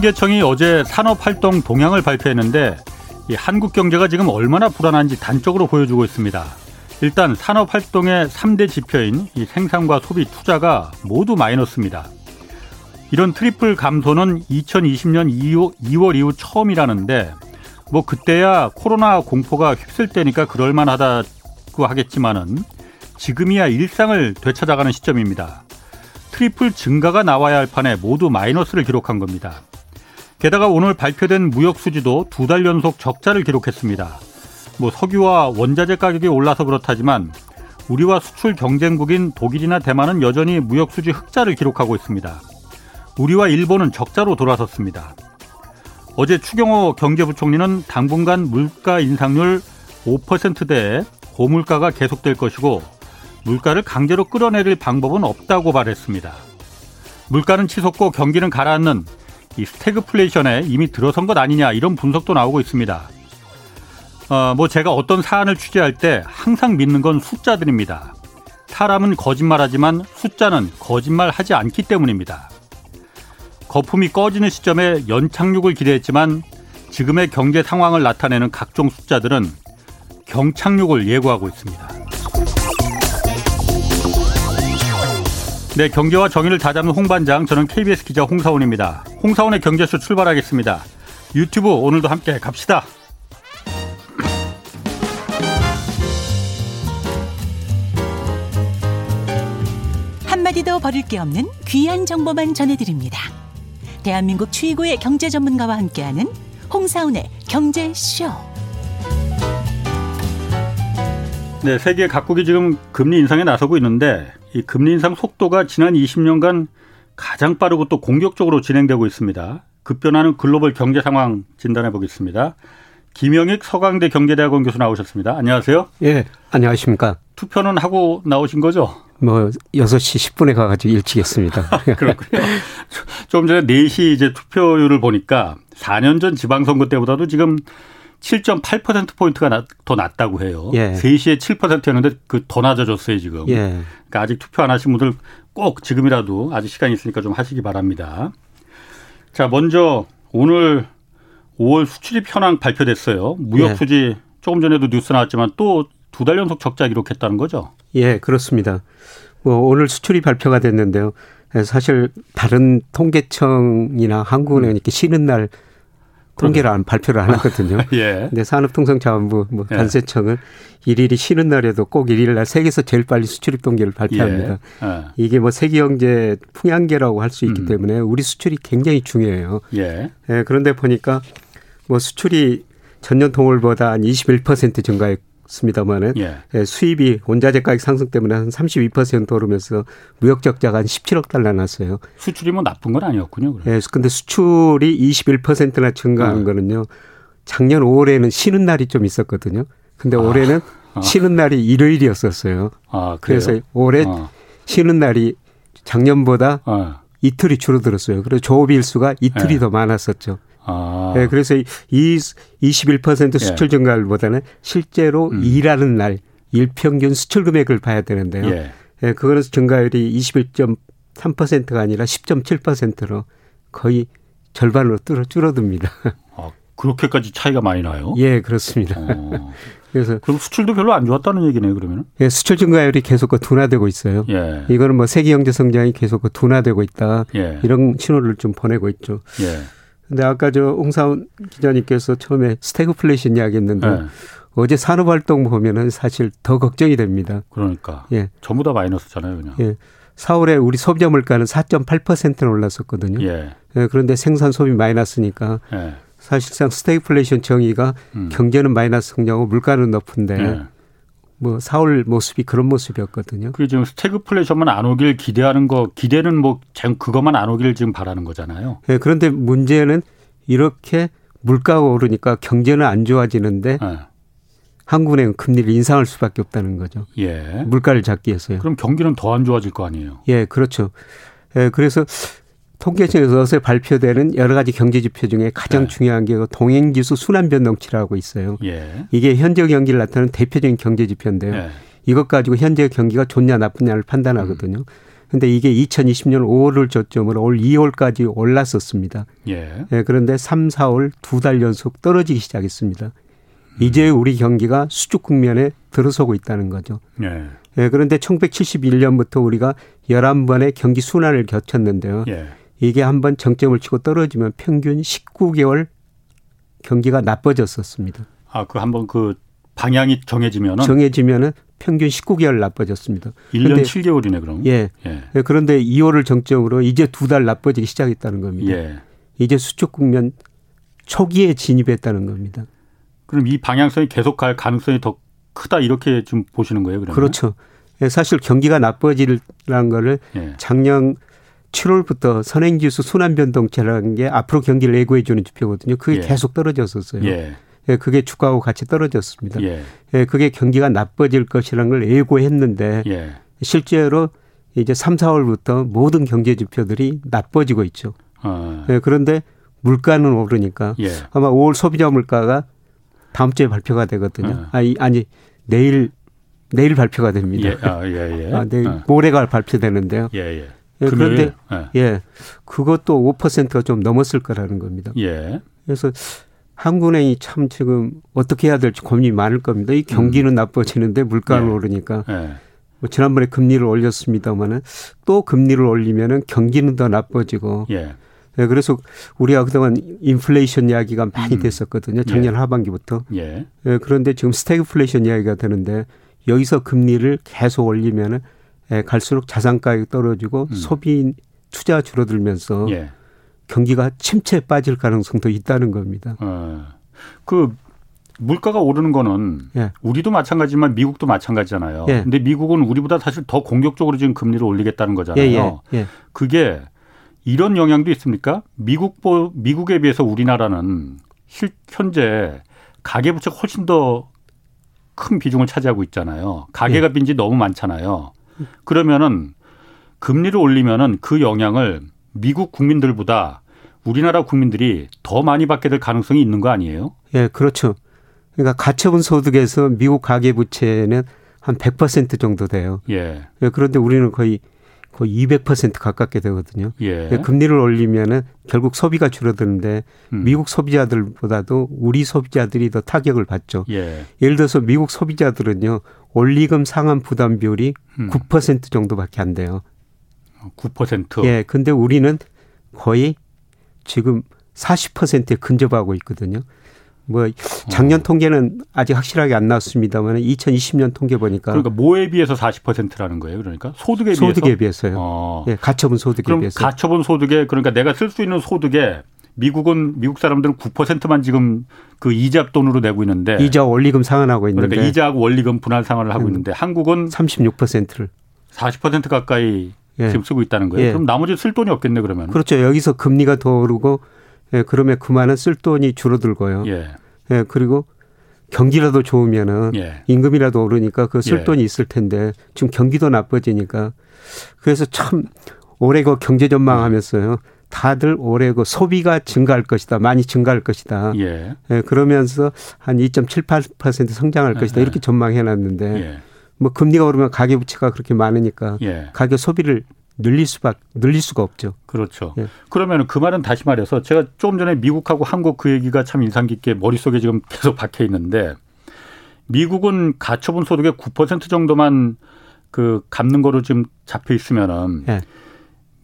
통계청이 어제 산업활동 동향을 발표했는데 이 한국 경제가 지금 얼마나 불안한지 단적으로 보여주고 있습니다. 일단 산업 활동의 3대 지표인 이 생산과 소비 투자가 모두 마이너스입니다. 이런 트리플 감소는 2020년 2월 이후 처음이라는데 뭐 그때야 코로나 공포가 휩쓸 때니까 그럴 만하다고 하겠지만은 지금이야 일상을 되찾아가는 시점입니다. 트리플 증가가 나와야 할 판에 모두 마이너스를 기록한 겁니다. 게다가 오늘 발표된 무역 수지도 두 달 연속 적자를 기록했습니다. 뭐 석유와 원자재 가격이 올라서 그렇다지만 우리와 수출 경쟁국인 독일이나 대만은 여전히 무역 수지 흑자를 기록하고 있습니다. 우리와 일본은 적자로 돌아섰습니다. 어제 추경호 경제부총리는 당분간 물가 인상률 5%대에 고물가가 계속될 것이고 물가를 강제로 끌어내릴 방법은 없다고 말했습니다. 물가는 치솟고 경기는 가라앉는 이 스태그플레이션에 이미 들어선 것 아니냐 이런 분석도 나오고 있습니다. 어, 뭐 제가 어떤 사안을 취재할 때 항상 믿는 건 숫자들입니다. 사람은 거짓말하지만 숫자는 거짓말하지 않기 때문입니다. 거품이 꺼지는 시점에 연착륙을 기대했지만 지금의 경제 상황을 나타내는 각종 숫자들은 경착륙을 예고하고 있습니다. 네, 경제와 정의를 다잡는 홍반장, 저는 KBS 기자 홍사원입니다. 홍사원의 경제쇼 출발하겠습니다. 유튜브 오늘도 함께 갑시다. 한마디도 버릴 게 없는 귀한 정보만 전해드립니다. 대한민국 최고의 경제 전문가와 함께하는 홍사운의 경제쇼. 네, 세계 각국이 지금 금리 인상에 나서고 있는데 이 금리 인상 속도가 지난 20년간 가장 빠르고 또 공격적으로 진행되고 있습니다. 급변하는 글로벌 경제 상황 진단해 보겠습니다. 김영익 서강대 경제대학원 교수 나오셨습니다. 안녕하세요. 예, 안녕하십니까. 투표는 하고 나오신 거죠? 뭐 6시 10분에 가가지고 일찍 했습니다. 그렇군요. 좀 전에 4시 이제 투표율을 보니까 4년 전 지방선거 때보다도 지금 7.8%포인트가 더 낮다고 해요. 예. 3시에 7%였는데 그 더 낮아졌어요, 지금. 예. 그러니까 아직 투표 안 하신 분들 꼭 지금이라도 아직 시간이 있으니까 좀 하시기 바랍니다. 자, 먼저 오늘 5월 수출입 현황 발표됐어요. 무역 예. 수지 조금 전에도 뉴스 나왔지만 또 두 달 연속 적자 기록했다는 거죠? 예, 그렇습니다. 뭐 오늘 수출이 발표가 됐는데요. 사실 다른 통계청이나 한국은행 이렇게 쉬는 날 통계를 안 발표를 안 하거든요. 예. 근데 산업통상자원부 뭐 예. 관세청은 일일이 쉬는 날에도 꼭 일일 날 세계에서 제일 빨리 수출입 통계를 발표합니다. 예. 예. 이게 뭐 세계 경제 풍향계라고 할 수 있기 음. 때문에 우리 수출이 굉장히 중요해요. 예. 예. 그런데 보니까 뭐 수출이 전년 동월보다 한 21% 증가했고 습니다만은 예. 예. 수입이 원자재 가격 상승 때문에 한 32% 오르면서 무역 적자가 한 17억 달러 났어요. 수출이 뭐 나쁜 건 아니었군요. 그럼. 예. 근데 수출이 21%나 증가한 어. 거는요. 작년 5월에는 쉬는 날이 좀 있었거든요. 근데 아. 올해는 아. 쉬는 날이 일요일이었었어요. 아, 그래서 올해 어. 쉬는 날이 작년보다 어. 이틀이 줄어들었어요. 그래서 조업 일수가 이틀이 예. 더 많았었죠. 아. 네, 그래서 이 21% 수출 예. 증가율보다는 실제로 음. 일하는 날 일평균 수출 금액을 봐야 되는데요. 예. 네, 그거는 증가율이 21.3%가 아니라 10.7%로 거의 절반으로 줄어듭니다. 아, 그렇게까지 차이가 많이 나요? 예, 그렇습니다. 어. 그래서 그럼 수출도 별로 안 좋았다는 얘기네요, 그러면? 예, 수출 증가율이 계속 그 둔화되고 있어요. 예. 이거는 뭐 세계 경제 성장이 계속 그 둔화되고 있다. 예. 이런 신호를 좀 보내고 있죠. 예. 근데 아까 저 홍사훈 기자님께서 처음에 스태그플레이션 이야기했는데 네. 어제 산업활동 보면은 사실 더 걱정이 됩니다. 그러니까. 예. 전부 다 마이너스잖아요, 그냥. 예. 4월에 우리 소비자 물가는 4.8%는 올랐었거든요. 예. 예. 그런데 생산 소비 마이너스니까 예. 사실상 스태그플레이션 정의가 음. 경제는 마이너스 성장하고 물가는 높은데 예. 뭐 4월 모습이 그런 모습이었거든요. 그 지금 스태그플레이션만 안 오길 기대하는 거 기대는 뭐 그것만 안 오길 지금 바라는 거잖아요. 네, 그런데 문제는 이렇게 물가가 오르니까 경제는 안 좋아지는데 네. 한국은행은 금리를 인상할 수밖에 없다는 거죠. 예. 물가를 잡기 위해서요. 그럼 경기는 더 안 좋아질 거 아니에요. 예, 그렇죠. 예, 그래서 통계청에서 발표되는 여러 가지 경제 지표 중에 가장 네. 중요한 게그 동행 지수 순환 변동치라고 있어요. 예. 이게 현재 경기를 나타내는 대표적인 경제 지표인데요. 예. 이것 가지고 현재 경기가 좋냐 나쁘냐를 판단하거든요. 음. 근데 이게 2020년 5월을 저점으로 올 2월까지 올랐었습니다. 예. 예 그런데 3, 4월 두 달 연속 떨어지기 시작했습니다. 음. 이제 우리 경기가 수축 국면에 들어서고 있다는 거죠. 예. 예 그런데 1971년부터 우리가 11번의 경기 순환을 겪었는데요. 예. 이게 한번 정점을 치고 떨어지면 평균 19개월 경기가 나빠졌었습니다. 아, 그 한번 그 방향이 정해지면은 정해지면은 평균 19개월 나빠졌습니다. 1년 그런데, 7개월이네 그럼. 예. 예. 예 그런데 2월을 정점으로 이제 두 달 나빠지기 시작했다는 겁니다. 예. 이제 수축 국면 초기에 진입했다는 겁니다. 그럼 이 방향성이 계속 갈 가능성이 더 크다 이렇게 좀 보시는 거예요, 그러면? 그렇죠. 예, 사실 경기가 나빠지라는 거를 예. 작년 7월부터 선행지수 순환 변동치라는 게 앞으로 경기를 예고해 주는 지표거든요. 그게 예. 계속 떨어졌었어요. 예. 예, 그게 주가하고 같이 떨어졌습니다. 예. 예, 그게 경기가 나빠질 것이라는 걸 예고했는데 예. 실제로 이제 3, 4월부터 모든 경제 지표들이 나빠지고 있죠. 어. 예, 그런데 물가는 오르니까 예. 아마 5월 소비자 물가가 다음 주에 발표가 되거든요. 어. 아니, 아니 내일 내일 발표가 됩니다. 예. 아, 예, 예. 아, 내일 어. 모레가 발표되는데요. 예, 그런데 예. 예. 그것도 5%가 좀 넘었을 거라는 겁니다. 예. 그래서 한국은행이 참 지금 어떻게 해야 될지 고민이 많을 겁니다. 이 경기는 음. 나빠지는데 물가는 예. 오르니까. 예. 뭐 지난번에 금리를 올렸습니다마는 또 금리를 올리면은 경기는 더 나빠지고. 예. 네, 그래서 우리가 그동안 인플레이션 이야기가 많이 음. 됐었거든요. 작년 예. 하반기부터. 예. 네, 그런데 지금 스태그플레이션 이야기가 되는데 여기서 금리를 계속 올리면은 예, 갈수록 자산 가격이 떨어지고 음. 소비 투자 줄어들면서 예. 경기가 침체에 빠질 가능성도 있다는 겁니다. 어. 그 물가가 오르는 거는 예. 우리도 마찬가지지만 미국도 마찬가지잖아요. 예. 근데 미국은 우리보다 사실 더 공격적으로 지금 금리를 올리겠다는 거잖아요. 예, 예, 예. 그게 이런 영향도 있습니까? 미국 미국에 비해서 우리나라는 실, 현재 가계 부채가 훨씬 더 큰 비중을 차지하고 있잖아요. 가계가 예. 빈지 너무 많잖아요. 그러면은 금리를 올리면은 그 영향을 미국 국민들보다 우리나라 국민들이 더 많이 받게 될 가능성이 있는 거 아니에요? 예, 그렇죠. 그러니까 가처분 소득에서 미국 가계 부채는 한 100% 정도 돼요. 예. 예. 그런데 우리는 거의 거의 200% 가깝게 되거든요. 예. 예. 금리를 올리면은 결국 소비가 줄어드는데 음. 미국 소비자들보다도 우리 소비자들이 더 타격을 받죠. 예. 예를 들어서 미국 소비자들은요 원리금 상환 부담 비율이 음. 9% 정도밖에 안 돼요. 9%. 예. 근데 우리는 거의 지금 40%에 근접하고 있거든요. 뭐 작년 어. 통계는 아직 확실하게 안 나왔습니다만 2020년 통계 보니까 그러니까 뭐에 비해서 40%라는 거예요. 그러니까 소득에 비해서 소득에 비해서요. 어. 예, 가처분 소득에 그럼 비해서. 가처분 소득에 그러니까 내가 쓸 수 있는 소득에 미국은 미국 사람들은 9%만 지금 그 이자 돈으로 내고 있는데 이자 원리금 상환하고 있는데 그러니까 이자하고 원리금 분할 상환을 하고 음, 있는데 한국은 36%를 40% 가까이 예. 지금 쓰고 있다는 거예요. 예. 그럼 나머지 쓸 돈이 없겠네 그러면. 그렇죠. 여기서 금리가 더 오르고 예, 그러면 그만은 쓸 돈이 줄어들고요. 예. 예, 그리고 경기라도 좋으면은 예. 임금이라도 오르니까 그 쓸 돈이 예. 있을 텐데 지금 경기도 나빠지니까 그래서 참 올해 그 경제 전망하면서요. 다들 올해 그 소비가 증가할 것이다. 많이 증가할 것이다. 예. 예 그러면서 한 2.78% 성장할 것이다. 예. 이렇게 전망해 놨는데 예. 뭐 금리가 오르면 가계 부채가 그렇게 많으니까 예. 가계 소비를 늘릴 수밖 늘릴 수가 없죠. 그렇죠. 예. 그러면 그 말은 다시 말해서 제가 조금 전에 미국하고 한국 그 얘기가 참 인상 깊게 머릿속에 지금 계속 박혀 있는데 미국은 가처분 소득의 9% 정도만 그 갚는 거로 지금 잡혀 있으면은 예.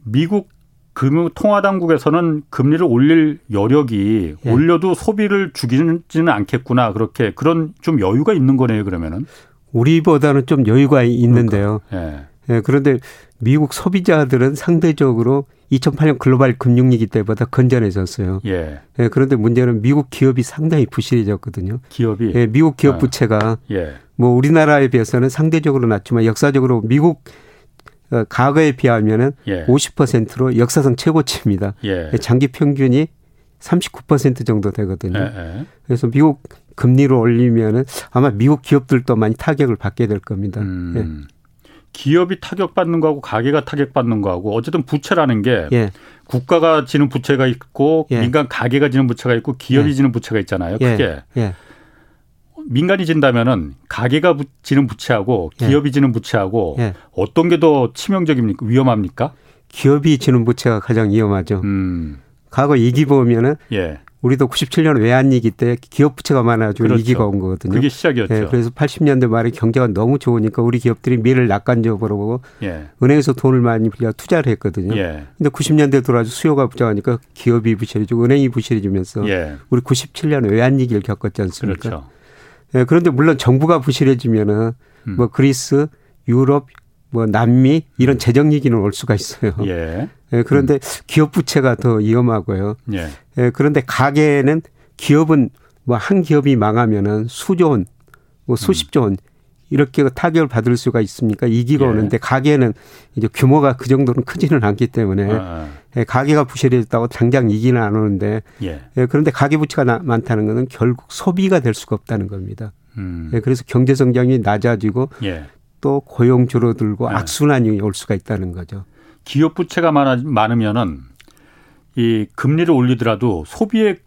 미국 금융 통화당국에서는 금리를 올릴 여력이 예. 올려도 소비를 죽이지는 않겠구나 그렇게 그런 좀 여유가 있는 거네요 그러면은 우리보다는 좀 여유가 있는데요. 그러니까. 예. 예, 그런데 미국 소비자들은 상대적으로 2008년 글로벌 금융위기 때보다 건전해졌어요. 예. 예. 그런데 문제는 미국 기업이 상당히 부실해졌거든요. 기업이? 예, 미국 기업 아. 부채가 예. 뭐 우리나라에 비해서는 상대적으로 낮지만 역사적으로 미국 어, 과거에 비하면은 예. 50%로 역사상 최고치입니다. 예. 예 장기 평균이 39% 정도 되거든요. 예, 예. 그래서 미국 금리를 올리면은 아마 미국 기업들도 많이 타격을 받게 될 겁니다. 음. 예. 기업이 타격받는 거하고 가게가 타격받는 거하고 어쨌든 부채라는 게 예. 국가가 지는 부채가 있고 예. 민간 가게가 지는 부채가 있고 기업이 예. 지는 부채가 있잖아요. 예. 크게. 예. 민간이 진다면은 가게가 지는 부채하고 예. 기업이 예. 지는 부채하고 예. 어떤 게 더 치명적입니까? 위험합니까? 기업이 지는 부채가 가장 위험하죠. 음. 과거 이기 보면은 예. 우리도 97년 외환위기 때 기업 부채가 많아지고 그렇죠. 위기가 온 거거든요. 그게 시작이었죠. 예, 그래서 80년대 말에 경제가 너무 좋으니까 우리 기업들이 미래를 낙관적으로 보고 예. 은행에서 돈을 많이 빌려 투자를 했거든요. 예. 근데 90년대 들어와서 수요가 부족하니까 기업이 부실해지고 은행이 부실해지면서 예. 우리 97년 외환위기를 겪었지 않습니까? 그렇죠. 예, 그런데 물론 정부가 부실해지면은 음. 뭐 그리스, 유럽, 뭐 남미 이런 음. 재정 위기는 올 수가 있어요. 예. 예 그런데 음. 기업 부채가 더 위험하고요. 예. 예. 그런데 가계는 기업은 뭐 한 기업이 망하면은 수조 원, 뭐 수십조 원 이렇게 타격을 받을 수가 있습니까? 이기가 예. 오는데 가계는 이제 규모가 그 정도는 크지는 않기 때문에 아. 아. 예, 가계가 부실해졌다고 당장 이기는 안 오는데 예. 예, 그런데 가계 부채가 나, 많다는 것은 결국 소비가 될 수가 없다는 겁니다. 음. 예, 그래서 경제 성장이 낮아지고 예. 또 고용 줄어들고 네. 악순환이 올 수가 있다는 거죠. 기업 부채가 많아, 많으면은 이 금리를 올리더라도 소비의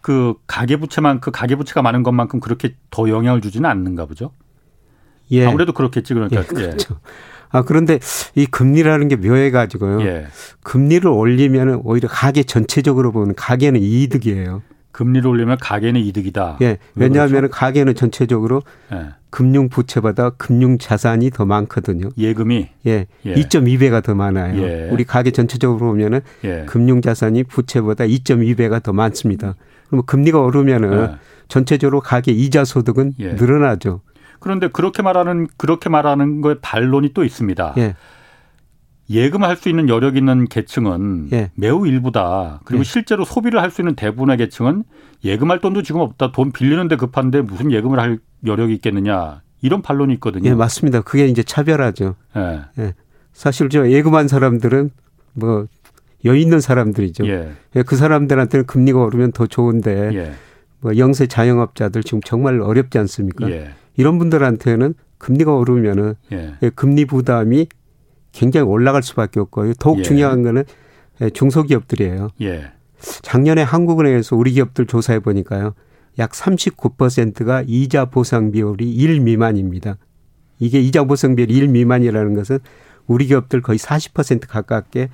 그 가계 부채만 그 가계 부채가 많은 것만큼 그렇게 더 영향을 주지는 않는가 보죠. 예. 아무래도 그렇겠지 그러니까. 예, 그렇죠. 예. 아 그런데 이 금리라는 게 묘해 가지고요. 예. 금리를 올리면은 오히려 가계 전체적으로 보면 가계는 이득이에요. 금리를 올리면 가계는 이득이다. 예. 왜냐하면 그렇죠? 가계는 전체적으로 예. 금융 부채보다 금융 자산이 더 많거든요. 예금이 예. 예. 2.2배가 더 많아요. 예. 우리 가계 전체적으로 보면은 예. 금융 자산이 부채보다 2.2배가 더 많습니다. 그럼 금리가 오르면은 예. 전체적으로 가계 이자 소득은 예. 늘어나죠. 그런데 그렇게 말하는 그렇게 말하는 거에 반론이 또 있습니다. 예. 예금할 수 있는 여력 있는 계층은 예. 매우 일부다. 그리고 예. 실제로 소비를 할 수 있는 대부분의 계층은 예금할 돈도 지금 없다. 돈 빌리는데 급한데 무슨 예금을 할 여력이 있겠느냐. 이런 반론이 있거든요. 예, 맞습니다. 그게 이제 차별하죠. 예. 예. 사실 저 예금한 사람들은 뭐 여유 있는 사람들이죠. 예. 예. 그 사람들한테는 금리가 오르면 더 좋은데 예. 뭐 영세 자영업자들 지금 정말 어렵지 않습니까? 예. 이런 분들한테는 금리가 오르면은 금리 부담이 굉장히 올라갈 수밖에 없고요. 더욱 예. 중요한 거는 예, 중소기업들이에요. 예. 작년에 한국은행에서 우리 기업들 조사해 보니까요. 약 39%가 이자 보상 비율이 1 미만입니다. 이게 이자 보상 비율이 1 미만이라는 것은 우리 기업들 거의 40% 가깝게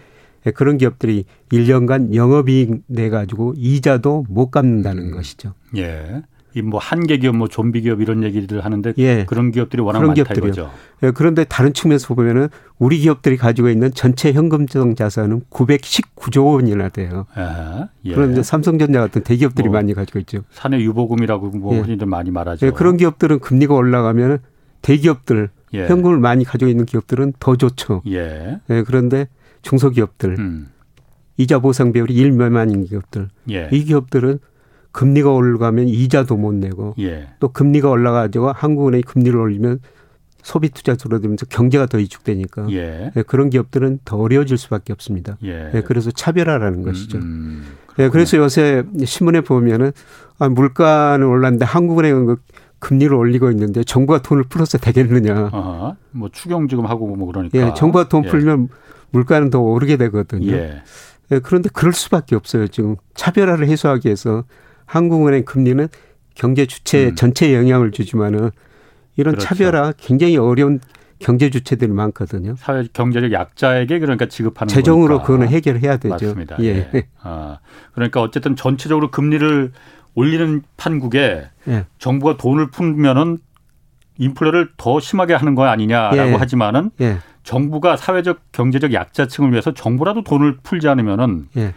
예, 그런 기업들이 1년간 영업이익 내 가지고 이자도 못 갚는다는 음. 것이죠. 예. 이뭐 한계 기업, 뭐 좀비 기업 이런 얘기를 하는데 예. 그런 기업들이 워낙 그런 많다 기업들이요. 이거죠. 예, 그런데 다른 측면에서 보면은 우리 기업들이 가지고 있는 전체 현금성 자산은 919조 원이나 돼요. 아, 예. 그런데 삼성전자 같은 대기업들이 뭐 많이 가지고 있죠. 사내 유보금이라고 뭐 예. 흔히들 많이 말하죠. 예, 그런 기업들은 금리가 올라가면 대기업들 예. 현금을 많이 가지고 있는 기업들은 더 좋죠. 예. 예 그런데 중소기업들 음. 이자 보상 비율이 1몇만인 기업들 예. 이 기업들은 금리가 올라가면 이자도 못 내고 예. 또 금리가 올라가지고 한국은행이 금리를 올리면 소비 투자 줄어들면서 경제가 더 위축되니까 예. 네, 그런 기업들은 더 어려워질 수밖에 없습니다. 예. 네, 그래서 차별화라는 음, 것이죠. 음, 네, 그래서 요새 신문에 보면은 아, 물가는 올랐는데 한국은행은 그 금리를 올리고 있는데 정부가 돈을 풀어서 되겠느냐. 아하, 뭐 추경 지금 하고 뭐 그러니까. 예, 정부가 돈 예. 풀면 물가는 더 오르게 되거든요. 예. 예, 그런데 그럴 수밖에 없어요. 지금 차별화를 해소하기 위해서 한국은행 금리는 경제 주체 음. 전체에 영향을 주지만은 이런 그렇죠. 차별화 굉장히 어려운 경제 주체들이 많거든요. 사회 경제적 약자에게 그러니까 지급하는 재정으로 거니까. 그거는 해결해야 되죠. 맞습니다. 예. 예. 아, 그러니까 어쨌든 전체적으로 금리를 올리는 판국에 예. 정부가 돈을 풀면은 인플레를 더 심하게 하는 거 아니냐라고 예. 하지만은 예. 정부가 사회적 경제적 약자층을 위해서 정부라도 돈을 풀지 않으면은 예.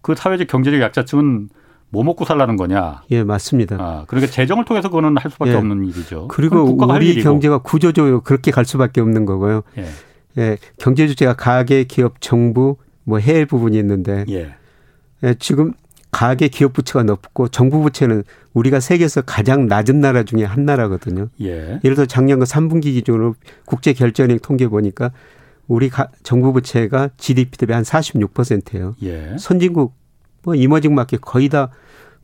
그 사회적 경제적 약자층은 뭐 먹고 살라는 거냐? 예, 맞습니다. 아, 그러니까 재정을 통해서 그거는 할 수밖에 예. 없는 일이죠. 그리고 우리 경제가 구조적으로 그렇게 갈 수밖에 없는 거고요. 예. 예, 경제 주체가 가계, 기업, 정부, 뭐 해외 부분이 있는데 예. 예, 지금 가계 기업 부채가 높고 정부 부채는 우리가 세계에서 가장 낮은 나라 중에 한 나라거든요. 예. 예를 들어 작년 그 3분기 기준으로 국제 결제은행 통계 보니까 우리 가, 정부 부채가 GDP 대비 한 46%예요. 예. 선진국 뭐 이머징 마켓 거의 다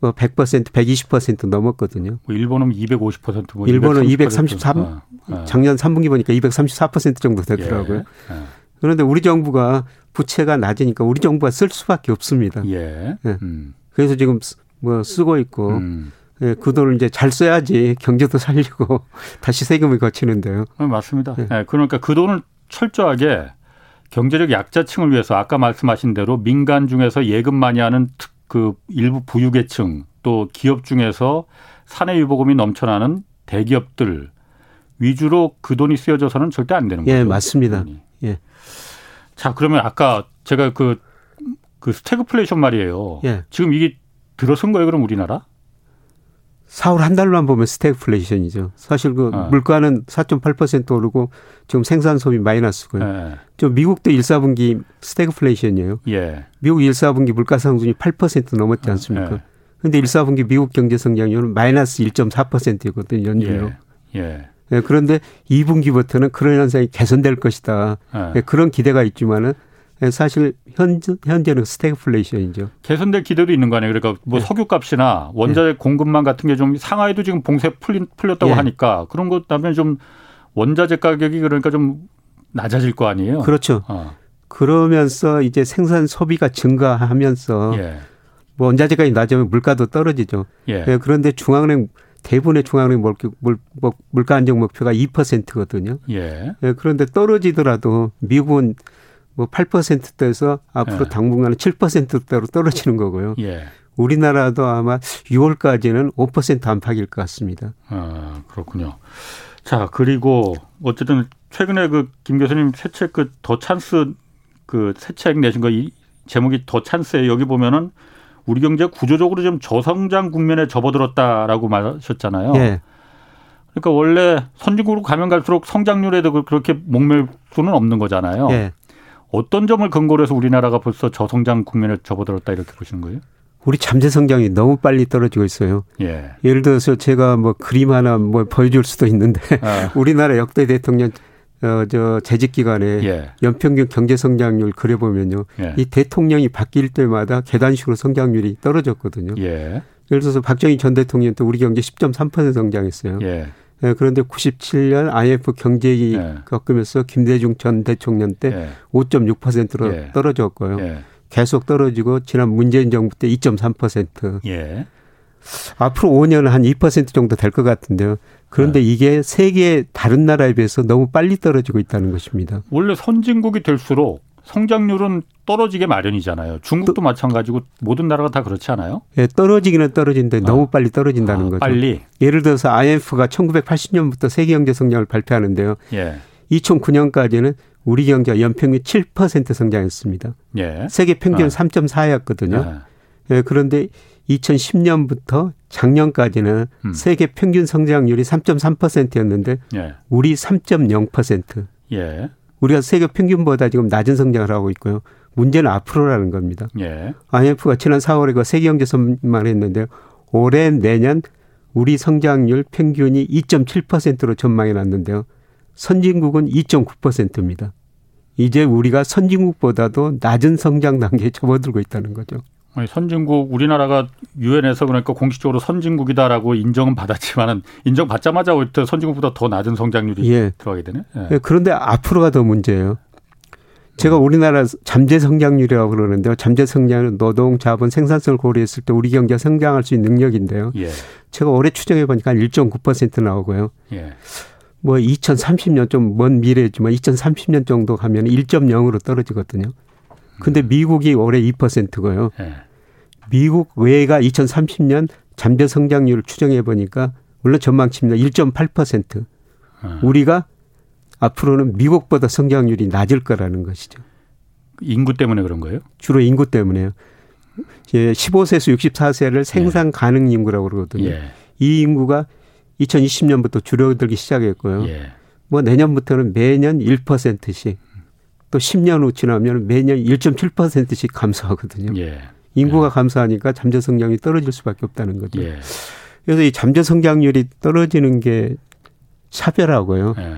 뭐 100%, 120% 넘었거든요. 뭐 일본은 250%, 뭐 일본은 233, 아, 아. 작년 3분기 보니까 234% 정도 되더라고요. 예, 예. 그런데 우리 정부가 부채가 낮으니까 우리 정부가 쓸 수밖에 없습니다. 예. 예. 음. 그래서 지금 뭐 쓰고 있고, 음. 예, 그 돈을 이제 잘 써야지 경제도 살리고 다시 세금을 거치는데요. 네, 맞습니다. 네. 네, 그러니까 그 돈을 철저하게 경제적 약자층을 위해서 아까 말씀하신 대로 민간 중에서 예금 많이 하는 특, 그 일부 부유계층 또 기업 중에서 사내 유보금이 넘쳐나는 대기업들 위주로 그 돈이 쓰여져서는 절대 안 되는 예, 거죠. 예, 맞습니다. 예. 자, 그러면 아까 제가 그, 그 스태그플레이션 말이에요. 예. 지금 이게 들어선 거예요, 그럼 우리나라? 4월 한 달만 보면 스태그플레이션이죠. 사실 그 어. 물가는 4.8% 오르고 지금 생산 소비 마이너스고요. 예. 저 미국도 1, 4분기 스태그플레이션이에요. 예. 미국 1, 4분기 물가 상승이 8% 넘었지 않습니까? 예. 근데 1, 4분기 미국 경제 성장률은 마이너스 1.4%이거든요, 연율로. 예. 예. 예. 그런데 2분기부터는 그런 현상이 개선될 것이다. 그런 기대가 있지만은 예, 사실 현재, 현재는 스태그플레이션이죠. 개선될 기대도 있는 거 아니에요? 그러니까 뭐 네. 석유값이나 원자재 네. 공급망 같은 게 좀 상하이도 지금 봉쇄 풀린, 풀렸다고 네. 하니까 그런 것 때문에 좀 원자재 가격이 그러니까 좀 낮아질 거 아니에요? 그렇죠. 어. 그러면서 이제 생산 소비가 증가하면서 예. 뭐 원자재가 낮으면 물가도 떨어지죠. 예. 네, 그런데 중앙은행 대부분의 중앙은행 물, 물, 물가 안정 목표가 2%거든요. 예. 네, 그런데 떨어지더라도 미국은 뭐 8%대에서 앞으로 예. 당분간은 7%대로 떨어지는 거고요. 예. 우리나라도 아마 6월까지는 5% 안팎일 것 같습니다. 아, 그렇군요. 자, 그리고 어쨌든 최근에 그 김 교수님 새 책 그 더 찬스 그새 책 내신 거 이 제목이 더 찬스에 여기 보면은 우리 경제 구조적으로 좀 저성장 국면에 접어들었다라고 말하셨잖아요. 예. 그러니까 원래 선진국으로 가면 갈수록 성장률에도 그렇게 목맬 수는 없는 거잖아요. 예. 어떤 점을 근거로 해서 우리나라가 벌써 저성장 국면에 접어들었다 이렇게 보시는 거예요? 우리 잠재 성장이 너무 빨리 떨어지고 있어요. 예. 예를 들어서 제가 뭐 그림 하나 뭐 보여줄 수도 있는데 아. 우리나라 역대 대통령 어, 저 재직 기간에 예. 연평균 경제 성장률 그려보면요. 예. 이 대통령이 바뀔 때마다 계단식으로 성장률이 떨어졌거든요. 예. 예를 들어서 박정희 전 대통령 때 우리 경제 10.3% 성장했어요. 예. 예, 그런데 97년 IMF 경제위 예. 겪으면서 김대중 전 대통령 때 예. 5.6%로 예. 떨어졌고요. 예. 계속 떨어지고 지난 문재인 정부 때 2.3%. 예. 앞으로 5년은 한2% 정도 될 것 같은데요. 그런데 네. 이게 세계 다른 나라에 비해서 너무 빨리 떨어지고 있다는 것입니다. 원래 선진국이 될수록 성장률은 떨어지게 마련이잖아요. 중국도 또, 마찬가지고 모든 나라가 다 그렇지 않아요? 예, 떨어지기는 떨어진데 아. 너무 빨리 떨어진다는 아, 거죠. 빨리. 예를 들어서 IMF가 1980년부터 세계 경제 성장을 발표하는데요. 예. 2009년까지는 우리 경제가 연평균 7% 성장했습니다. 예. 세계 평균 아. 3.4였거든요. 예. 예, 그런데 2010년부터 작년까지는 음. 세계 평균 성장률이 3.3%였는데 예. 우리 3.0%. 예. 우리가 세계 평균보다 지금 낮은 성장을 하고 있고요. 문제는 앞으로라는 겁니다. 예. IMF가 지난 4월에 그 세계 경제 선만 했는데요. 올해 내년 우리 성장률 평균이 2.7%로 전망해 놨는데요. 선진국은 2.9%입니다. 이제 우리가 선진국보다도 낮은 성장 단계에 접어들고 있다는 거죠. 선진국 우리나라가 유엔에서 그러니까 공식적으로 선진국이다라고 인정은 받았지만은 인정받자마자 오히려 선진국보다 더 낮은 성장률이 예. 들어가게 되네. 예. 예. 그런데 앞으로가 더 문제예요. 제가 우리나라 잠재 성장률이라고 그러는데요. 잠재 성장은 노동, 자본, 생산성을 고려했을 때 우리 경제가 성장할 수 있는 능력인데요. 예. 제가 올해 추정해 보니까 1.9% 나오고요. 예. 뭐 2030년 좀 먼 미래지만 2030년 정도 가면 1.0으로 떨어지거든요. 근데 음. 미국이 올해 2%고요. 예. 미국 외가 2030년 잠재 성장률을 추정해 보니까 물론 전망치입니다. 1.8%. 음. 우리가 앞으로는 미국보다 성장률이 낮을 거라는 것이죠. 인구 때문에 그런 거예요? 주로 인구 때문에요. 15세에서 64세를 생산 예. 가능 인구라고 그러거든요. 예. 이 인구가 2020년부터 줄어들기 시작했고요. 예. 뭐 내년부터는 매년 1%씩 또 10년 후 지나면 매년 1.7%씩 감소하거든요. 예. 인구가 예. 감소하니까 잠재 성장이 떨어질 수밖에 없다는 거죠. 예. 그래서 이 잠재 성장률이 떨어지는 게 차별하고요. 예.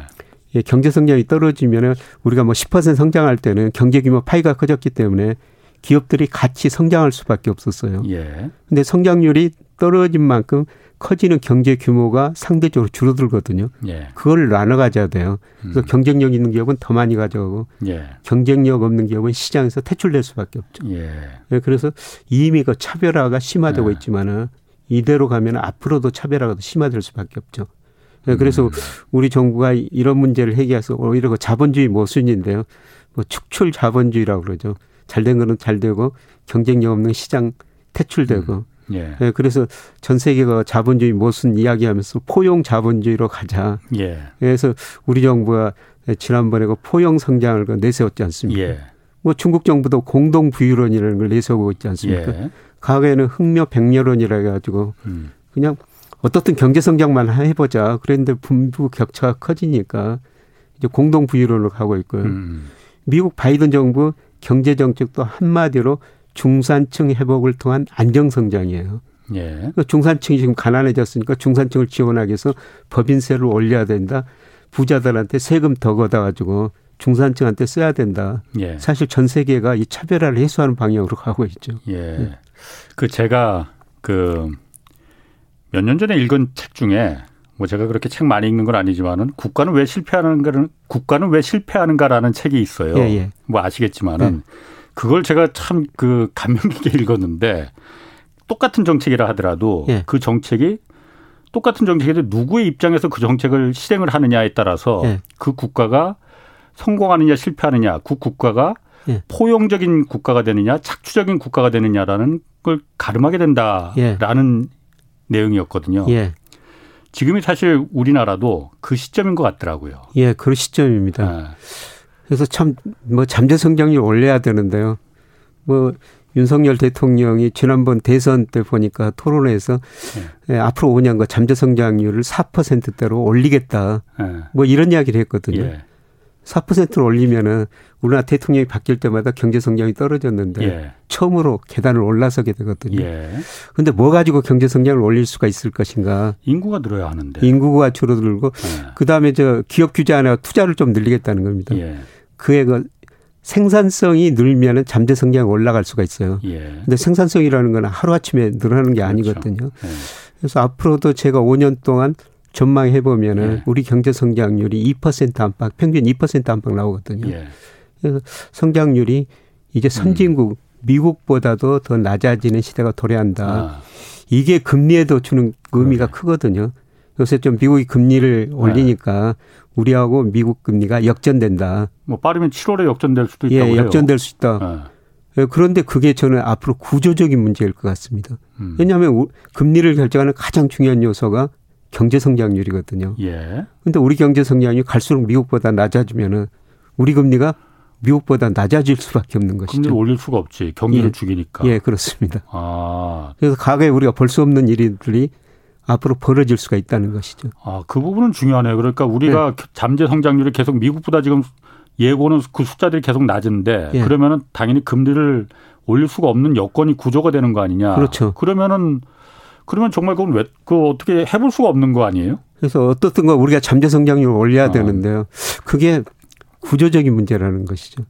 예, 경제 성장이 떨어지면은 우리가 뭐 10% 성장할 때는 경제 규모 파이가 커졌기 때문에 기업들이 같이 성장할 수밖에 없었어요. 예. 근데 성장률이 떨어진 만큼 커지는 경제 규모가 상대적으로 줄어들거든요. 예. 그걸 나눠 가져야 돼요. 그래서 음. 경쟁력 있는 기업은 더 많이 가져가고 예. 경쟁력 없는 기업은 시장에서 퇴출될 수밖에 없죠. 예. 예 그래서 이미 그 차별화가 심화되고 예. 있지만은 이대로 가면 앞으로도 차별화가 더 심화될 수밖에 없죠. 네, 그래서 음. 우리 정부가 이런 문제를 해결해서 오히려 그 자본주의 모순인데요. 뭐 축출 자본주의라고 그러죠. 잘된 거는 잘 되고 경쟁력 없는 시장 퇴출되고. 음. 예. 네, 그래서 전 세계가 자본주의 모순 이야기하면서 포용 자본주의로 가자. 예. 그래서 우리 정부가 지난번에 그 포용 성장을 그 내세웠지 않습니까? 예. 뭐 중국 정부도 공동 부유론이라는 걸 내세우고 있지 않습니까? 예. 과거에는 흑묘 백렬론이라 해가지고 음. 그냥 어떻든 경제 성장만 해보자. 그랬는데 분부 격차가 커지니까 이제 공동 부유론으로 가고 있고요. 음. 미국 바이든 정부 경제 정책도 한마디로 중산층 회복을 통한 안정 성장이에요. 예. 그러니까 중산층이 지금 가난해졌으니까 중산층을 지원하기 위해서 법인세를 올려야 된다. 부자들한테 세금 더 걷어가지고 중산층한테 써야 된다. 예. 사실 전 세계가 이 차별화를 해소하는 방향으로 가고 있죠. 예. 예. 그 제가 그 몇 년 전에 읽은 책 중에 뭐 제가 그렇게 책 많이 읽는 건 아니지만은 국가는 왜 실패하는가는 국가는 왜 실패하는가라는 책이 있어요. 예, 예. 뭐 아시겠지만은 네. 그걸 제가 참 그 감명 깊게 읽었는데 똑같은 정책이라 하더라도 예. 그 정책이 똑같은 정책에도 누구의 입장에서 그 정책을 실행을 하느냐에 따라서 예. 그 국가가 성공하느냐 실패하느냐 그 국가가 예. 포용적인 국가가 되느냐 착취적인 국가가 되느냐라는 걸 가름하게 된다라는 예. 내용이었거든요. 예. 지금이 사실 우리나라도 그 시점인 것 같더라고요. 예, 그 시점입니다. 네. 그래서 참 뭐 잠재 성장률 올려야 되는데요. 뭐 윤석열 대통령이 지난번 대선 때 보니까 토론회에서 네. 예, 앞으로 5년간 잠재 성장률을 4%대로 올리겠다. 네. 뭐 이런 이야기를 했거든요. 예. 4%를 올리면은 우리나라 대통령이 바뀔 때마다 경제 성장이 떨어졌는데 예. 처음으로 계단을 올라서게 되거든요. 예. 근데 뭐 가지고 경제 성장을 올릴 수가 있을 것인가? 인구가 늘어야 하는데. 인구가 줄어들고 예. 그다음에 저 기업 규제 안에 투자를 좀 늘리겠다는 겁니다. 예. 그에 그 생산성이 늘면은 잠재 성장이 올라갈 수가 있어요. 예. 근데 생산성이라는 건 하루아침에 늘어나는 게 그렇죠. 아니거든요. 예. 그래서 앞으로도 제가 5년 동안 전망해 보면은 예. 우리 경제 성장률이 2% 안팎, 평균 2% 안팎 나오거든요. 예. 그래서 성장률이 이제 선진국 음. 미국보다도 더 낮아지는 시대가 도래한다. 아. 이게 금리에도 주는 의미가 그래. 크거든요. 요새 좀 미국이 금리를 네. 올리니까 우리하고 미국 금리가 역전된다. 뭐 빠르면 7월에 역전될 수도 있다. 예, 역전될 수 있다. 네. 그런데 그게 저는 앞으로 구조적인 문제일 것 같습니다. 음. 왜냐하면 금리를 결정하는 가장 중요한 요소가 경제 성장률이거든요. 예. 근데 우리 경제 성장률이 갈수록 미국보다 낮아지면은 우리 금리가 미국보다 낮아질 수밖에 없는 것이죠. 금리를 올릴 수가 없지. 경기를 예. 죽이니까. 예, 그렇습니다. 아. 그래서 과거에 우리가 볼 수 없는 일들이 앞으로 벌어질 수가 있다는 것이죠. 아, 그 부분은 중요하네요. 그러니까 우리가 네. 잠재 성장률이 계속 미국보다 지금 예고는 그 숫자들이 계속 낮은데 예. 그러면은 당연히 금리를 올릴 수가 없는 여건이 구조가 되는 거 아니냐. 그렇죠. 그러면은 그러면 정말 그건 왜, 그 어떻게 해볼 수가 없는 거 아니에요? 그래서 어떻든 거 우리가 잠재 성장률을 올려야 아. 되는데요. 그게 구조적인 문제라는 것이죠.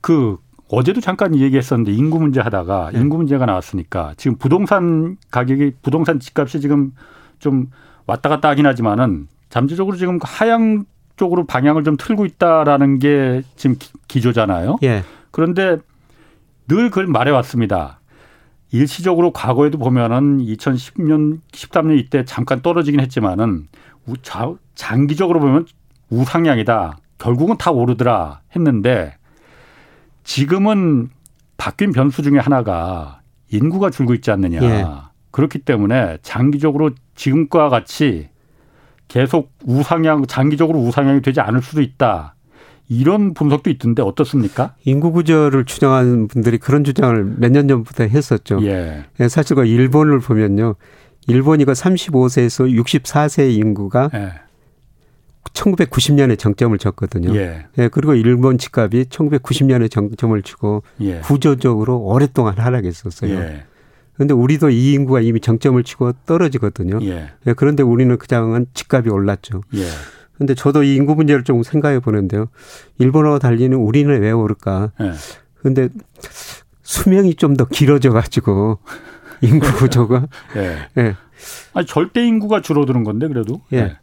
그 어제도 잠깐 얘기했었는데 인구 문제 하다가 네. 인구 문제가 나왔으니까 지금 부동산 가격이 부동산 집값이 지금 좀 왔다 갔다 하긴 하지만은 잠재적으로 지금 하향 쪽으로 방향을 좀 틀고 있다라는 게 지금 기조잖아요. 예. 그런데 늘 그걸 말해왔습니다. 일시적으로 과거에도 보면은 2010년, 13년 이때 잠깐 떨어지긴 했지만은 장기적으로 보면 우상향이다. 결국은 다 오르더라 했는데 지금은 바뀐 변수 중에 하나가 인구가 줄고 있지 않느냐. 예. 그렇기 때문에 장기적으로 지금과 같이 계속 우상향, 장기적으로 우상향이 되지 않을 수도 있다. 이런 분석도 있던데 어떻습니까? 인구 구조를 추정하는 분들이 그런 주장을 몇 년 전부터 했었죠. 예. 예 사실 그 일본을 보면요. 일본이 그 35세에서 64세 인구가 예. 1990년에 정점을 쳤거든요. 예. 예. 그리고 일본 집값이 1990년에 정점을 치고 예. 구조적으로 오랫동안 하락했었어요. 예. 그런데 우리도 이 인구가 이미 정점을 치고 떨어지거든요. 예. 예. 그런데 우리는 그장은 집값이 올랐죠. 예. 근데 저도 이 인구 문제를 좀 생각해 보는데요. 일본하고 달리는 우리는 왜 오를까? 예. 근데 수명이 좀 더 길어져 가지고 인구 구조가 예. 예. 아니 절대 인구가 줄어드는 건데 그래도. 예. 예.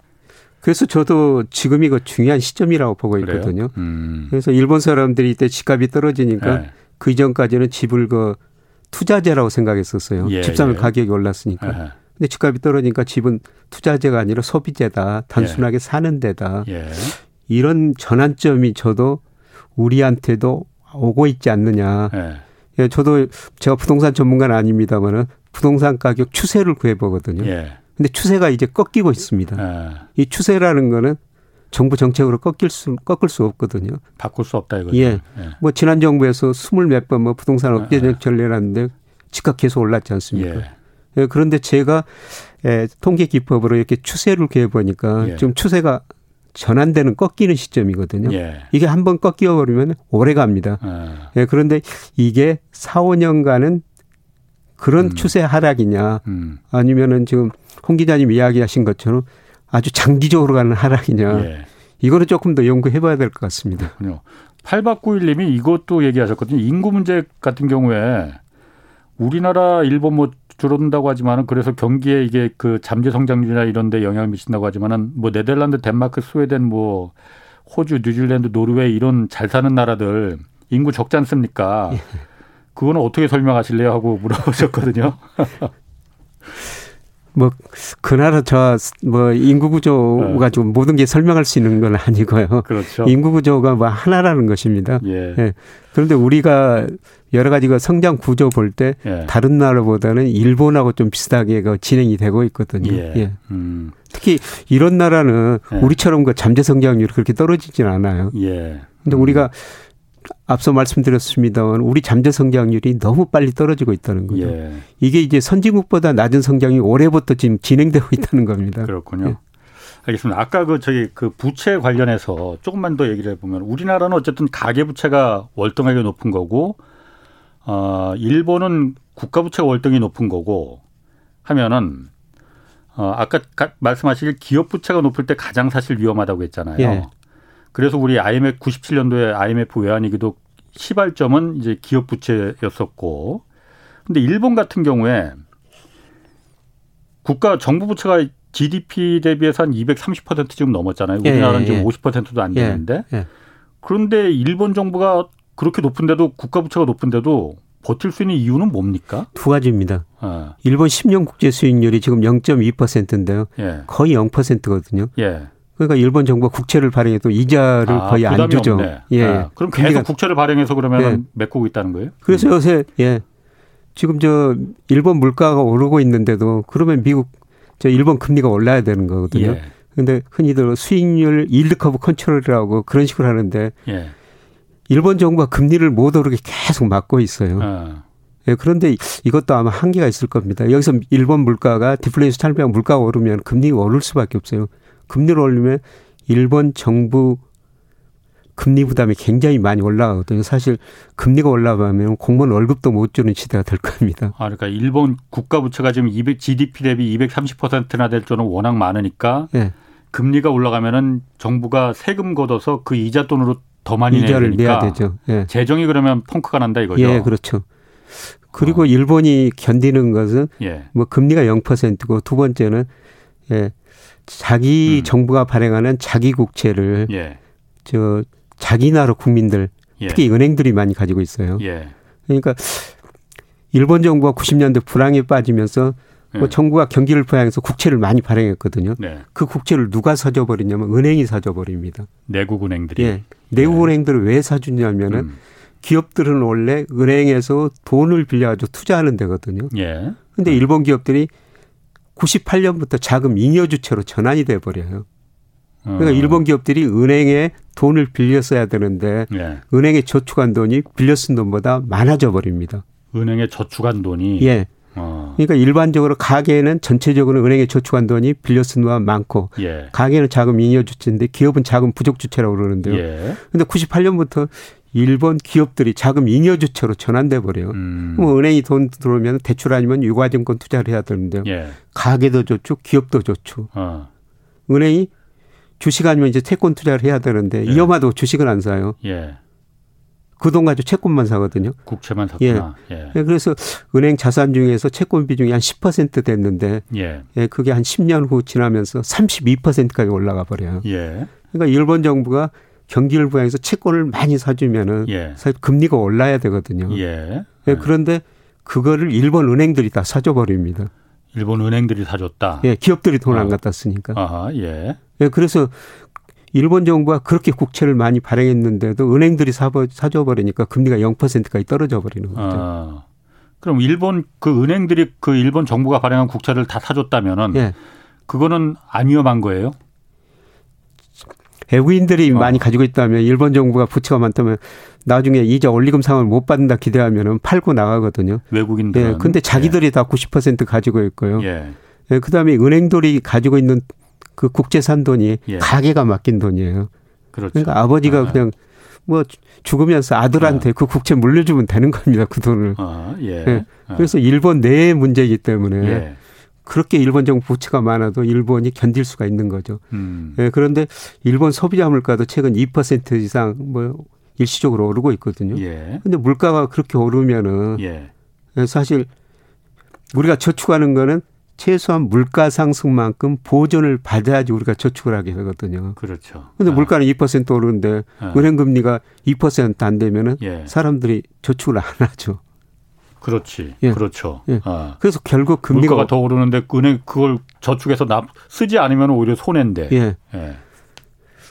그래서 저도 지금이 그 중요한 시점이라고 보고 있거든요. 음. 그래서 일본 사람들이 이때 집값이 떨어지니까 예. 그 이전까지는 집을 그 투자재라고 생각했었어요. 예, 집 사는 예. 가격이 올랐으니까. 근데 집값이 떨어지니까 집은 투자재가 아니라 소비재다. 단순하게 예. 사는 데다. 예. 이런 전환점이 저도 우리한테도 오고 있지 않느냐. 예. 예, 저도 제가 부동산 전문가는 아닙니다만은 부동산 가격 추세를 구해 보거든요. 예. 근데 추세가 이제 꺾이고 있습니다. 예. 이 추세라는 거는 정부 정책으로 꺾일 수 꺾을 수 없거든요. 바꿀 수 없다 이거죠. 예. 예. 뭐 지난 정부에서 스물 몇 번 뭐 부동산 억제 정책을 내놨는데 집값 계속 올랐지 않습니까? 예. 예. 그런데 제가 예, 통계 기법으로 이렇게 추세를 구해 보니까 예. 좀 추세가 전환되는 꺾이는 시점이거든요. 예. 이게 한번 꺾여 버리면 오래 갑니다. 아. 예, 그런데 이게 4, 5년간은 그런 음. 추세 하락이냐 음. 아니면은 지금 홍 기자님 이야기하신 것처럼 아주 장기적으로 가는 하락이냐 예. 이거는 조금 더 연구해 봐야 될 것 같습니다. 그렇군요. 8891님이 이것도 얘기하셨거든요. 인구 문제 같은 경우에 우리나라 일본 뭐 줄어든다고 하지만은 그래서 경기에 이게 그 잠재 성장률이나 이런 데 영향을 미친다고 하지만은 뭐 네덜란드, 덴마크, 스웨덴 뭐 호주, 뉴질랜드, 노르웨이 이런 잘 사는 나라들 인구 적지 않습니까? 예. 그거는 어떻게 설명하실래요? 하고 물어보셨거든요. 뭐, 그 나라 저, 뭐, 인구 구조가 네. 좀 모든 게 설명할 수 있는 건 아니고요. 그렇죠. 인구 구조가 뭐 하나라는 것입니다. 예. 예. 그런데 우리가 여러 가지 그 성장 구조 볼때 예. 다른 나라보다는 일본하고 좀 비슷하게 그 진행이 되고 있거든요. 예. 예. 음. 특히 이런 나라는 예. 우리처럼 그 잠재 성장률이 그렇게 떨어지진 않아요. 예. 근데 음. 우리가 앞서 말씀드렸습니다만 우리 잠재 성장률이 너무 빨리 떨어지고 있다는 거죠. 예. 이게 이제 선진국보다 낮은 성장이 올해부터 지금 진행되고 있다는 겁니다. 그렇군요. 예. 알겠습니다. 아까 그 저기 그 부채 관련해서 조금만 더 얘기를 해보면 우리나라는 어쨌든 가계 부채가 월등하게 높은 거고, 어 일본은 국가 부채가 월등히 높은 거고 하면은 어 아까 말씀하실 기업 부채가 높을 때 가장 사실 위험하다고 했잖아요. 예. 그래서 우리 IMF 97년도에 IMF 외환위기도 시발점은 이제 기업 부채였었고, 근데 일본 같은 경우에 국가 정부 부채가 GDP 대비해서 한 230% 지금 넘었잖아요. 우리나라는 예, 예. 지금 50%도 안 예, 되는데. 예, 그런데 일본 정부가 그렇게 높은데도 국가 부채가 높은데도 버틸 수 있는 이유는 뭡니까? 두 가지입니다. 어. 일본 10년 국제 수익률이 지금 0.2%인데요. 예. 거의 0%거든요. 예. 그러니까 일본 정부가 국채를 발행해도 이자를 아, 거의 안 주죠. 없네. 예. 아, 그럼 계속 그러니까, 국채를 발행해서 그러면 예. 메꾸고 있다는 거예요? 그래서 음. 요새 예. 지금 저 일본 물가가 오르고 있는데도 그러면 미국 저 일본 금리가 올라야 되는 거거든요. 예. 근데 흔히들 수익률 yield curve control이라고 그런 식으로 하는데 예. 일본 정부가 금리를 못 오르게 계속 막고 있어요. 아. 예, 그런데 이것도 아마 한계가 있을 겁니다. 여기서 일본 물가가 디플레이션 탈피하고 물가가 오르면 금리가 오를 수밖에 없어요. 금리를 올리면 일본 정부 금리 부담이 굉장히 많이 올라가거든요. 사실 금리가 올라가면 공무원 월급도 못 주는 시대가 될 겁니다. 아, 그러니까 일본 국가 부채가 지금 200 GDP 대비 230%나 될 줄은 워낙 많으니까 네. 금리가 올라가면은 정부가 세금 걷어서 그 이자 돈으로 더 많이 이자를 내야 되죠. 예. 재정이 그러면 펑크가 난다 이거죠. 예, 그렇죠. 그리고 어. 일본이 견디는 것은 예. 뭐 금리가 0%고 두 번째는 예. 자기 음. 정부가 발행하는 자기 국채를 예. 저 자기 나라 국민들 예. 특히 은행들이 많이 가지고 있어요. 예. 그러니까 일본 정부가 90년대 불황에 빠지면서 뭐 예. 정부가 경기를 부양해서 국채를 많이 발행했거든요. 네. 그 국채를 누가 사줘 버리냐면 은행이 사줘 버립니다. 내국 은행들이. 예. 내국 은행들을 왜 사주냐면은 음. 기업들은 원래 은행에서 돈을 빌려가지고 투자하는 데거든요. 예. 근데 일본 기업들이 98년부터 자금 잉여 주체로 전환이 돼 버려요. 그러니까 어. 일본 기업들이 은행에 돈을 빌려 써야 되는데 예. 은행에 저축한 돈이 빌려 쓴 돈보다 많아져 버립니다. 은행에 저축한 돈이 예. 어. 그러니까 일반적으로 가계는 전체적으로 은행에 저축한 돈이 빌려 쓴 돈이 많고 예. 가계는 자금 잉여 주체인데 기업은 자금 부족 주체라고 그러는데요. 예. 근데 98년부터 일본 기업들이 자금 잉여 주체로 전환돼 버려요. 음. 그럼 은행이 돈 들어오면 대출 아니면 유가증권 투자를 해야 되는데요. 예. 가게도 저축, 기업도 저축. 어. 은행이 주식 아니면 이제 채권 투자를 해야 되는데 예. 이어마도 주식은 안 사요. 예. 그돈 가지고 채권만 사거든요. 국채만 샀구나. 예. 예. 예. 그래서 은행 자산 중에서 채권 비중이 한 10% 됐는데 예. 예. 그게 한 10년 후 지나면서 32%까지 올라가 버려요. 예. 그러니까 일본 정부가 경기를 부양해서 채권을 많이 사주면은 예. 사실 금리가 올라야 되거든요. 예. 예. 그런데 그거를 일본 은행들이 다 사줘 버립니다. 일본 은행들이 사줬다. 예, 기업들이 돈을 어. 안 갖다 쓰니까. 아, 예. 예, 그래서 일본 정부가 그렇게 국채를 많이 발행했는데도 은행들이 사버, 사줘 버리니까 금리가 0%까지 떨어져 버리는 거죠. 아. 그럼 일본 그 은행들이 그 일본 정부가 발행한 국채를 다 사줬다면은 예. 그거는 안 위험한 거예요? 외국인들이 어. 많이 가지고 있다면 일본 정부가 부채가 많다면 나중에 이자 원리금 상환을 못 받는다 기대하면은 팔고 나가거든요. 외국인들. 예. 근데 자기들이 예. 다90% 가지고 있고요. 예. 예. 그다음에 은행들이 가지고 있는 그 국제산 돈이 예. 가게가 맡긴 돈이에요. 그렇죠. 그러니까 아버지가 아. 그냥 뭐 죽으면서 아들한테 아. 그 국채 물려주면 되는 겁니다. 그 돈을. 아, 예. 예. 그래서 일본 내의 문제이기 때문에 예. 그렇게 일본 정부 부채가 많아도 일본이 견딜 수가 있는 거죠. 음. 예, 그런데 일본 소비자 물가도 최근 2% 이상 뭐 일시적으로 오르고 있거든요. 예. 근데 물가가 그렇게 오르면은 예. 예. 사실 우리가 저축하는 거는 최소한 물가 상승만큼 보존을 받아야지 우리가 저축을 하게 되거든요. 그렇죠. 근데 아. 물가는 2% 오르는데 아. 은행 금리가 2%안 되면은 예. 사람들이 저축을 안 하죠. 그렇지. 예. 그렇죠. 예. 아. 그래서 결국 금리가 물가가 더 오르는데 은행 그걸 저축해서 납 쓰지 않으면 오히려 손해인데. 예. 예.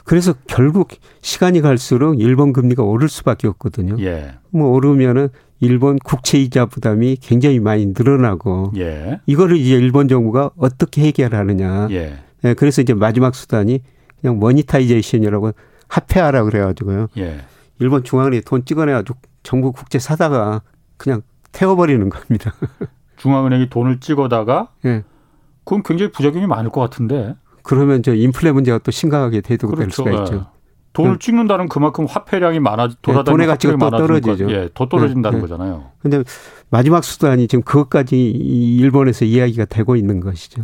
그래서 결국 시간이 갈수록 일본 금리가 오를 수밖에 없거든요. 예. 뭐 오르면은 일본 국채 이자 부담이 굉장히 많이 늘어나고 예. 이거를 이제 일본 정부가 어떻게 해결하느냐. 예. 예. 그래서 이제 마지막 수단이 그냥 모니타이제이션이라고 화폐하라 그래가지고요. 예. 일본 중앙은행에 돈 찍어내가지고 정부 국채 사다가 그냥 태워버리는 겁니다. 중앙은행이 돈을 찍어다가 예. 그건 굉장히 부작용이 많을 것 같은데. 그러면 저 인플레 문제가 또 심각하게 대두가 그렇죠. 될 수가 있죠. 예. 돈을 그 찍는다는 그만큼 화폐량이 많아 예, 돌아다니는 돈의 가치가 또 떨어지죠. 예, 더 떨어진다는 예, 예. 거잖아요. 근데 마지막 수단이 지금 그것까지 일본에서 이야기가 되고 있는 것이죠.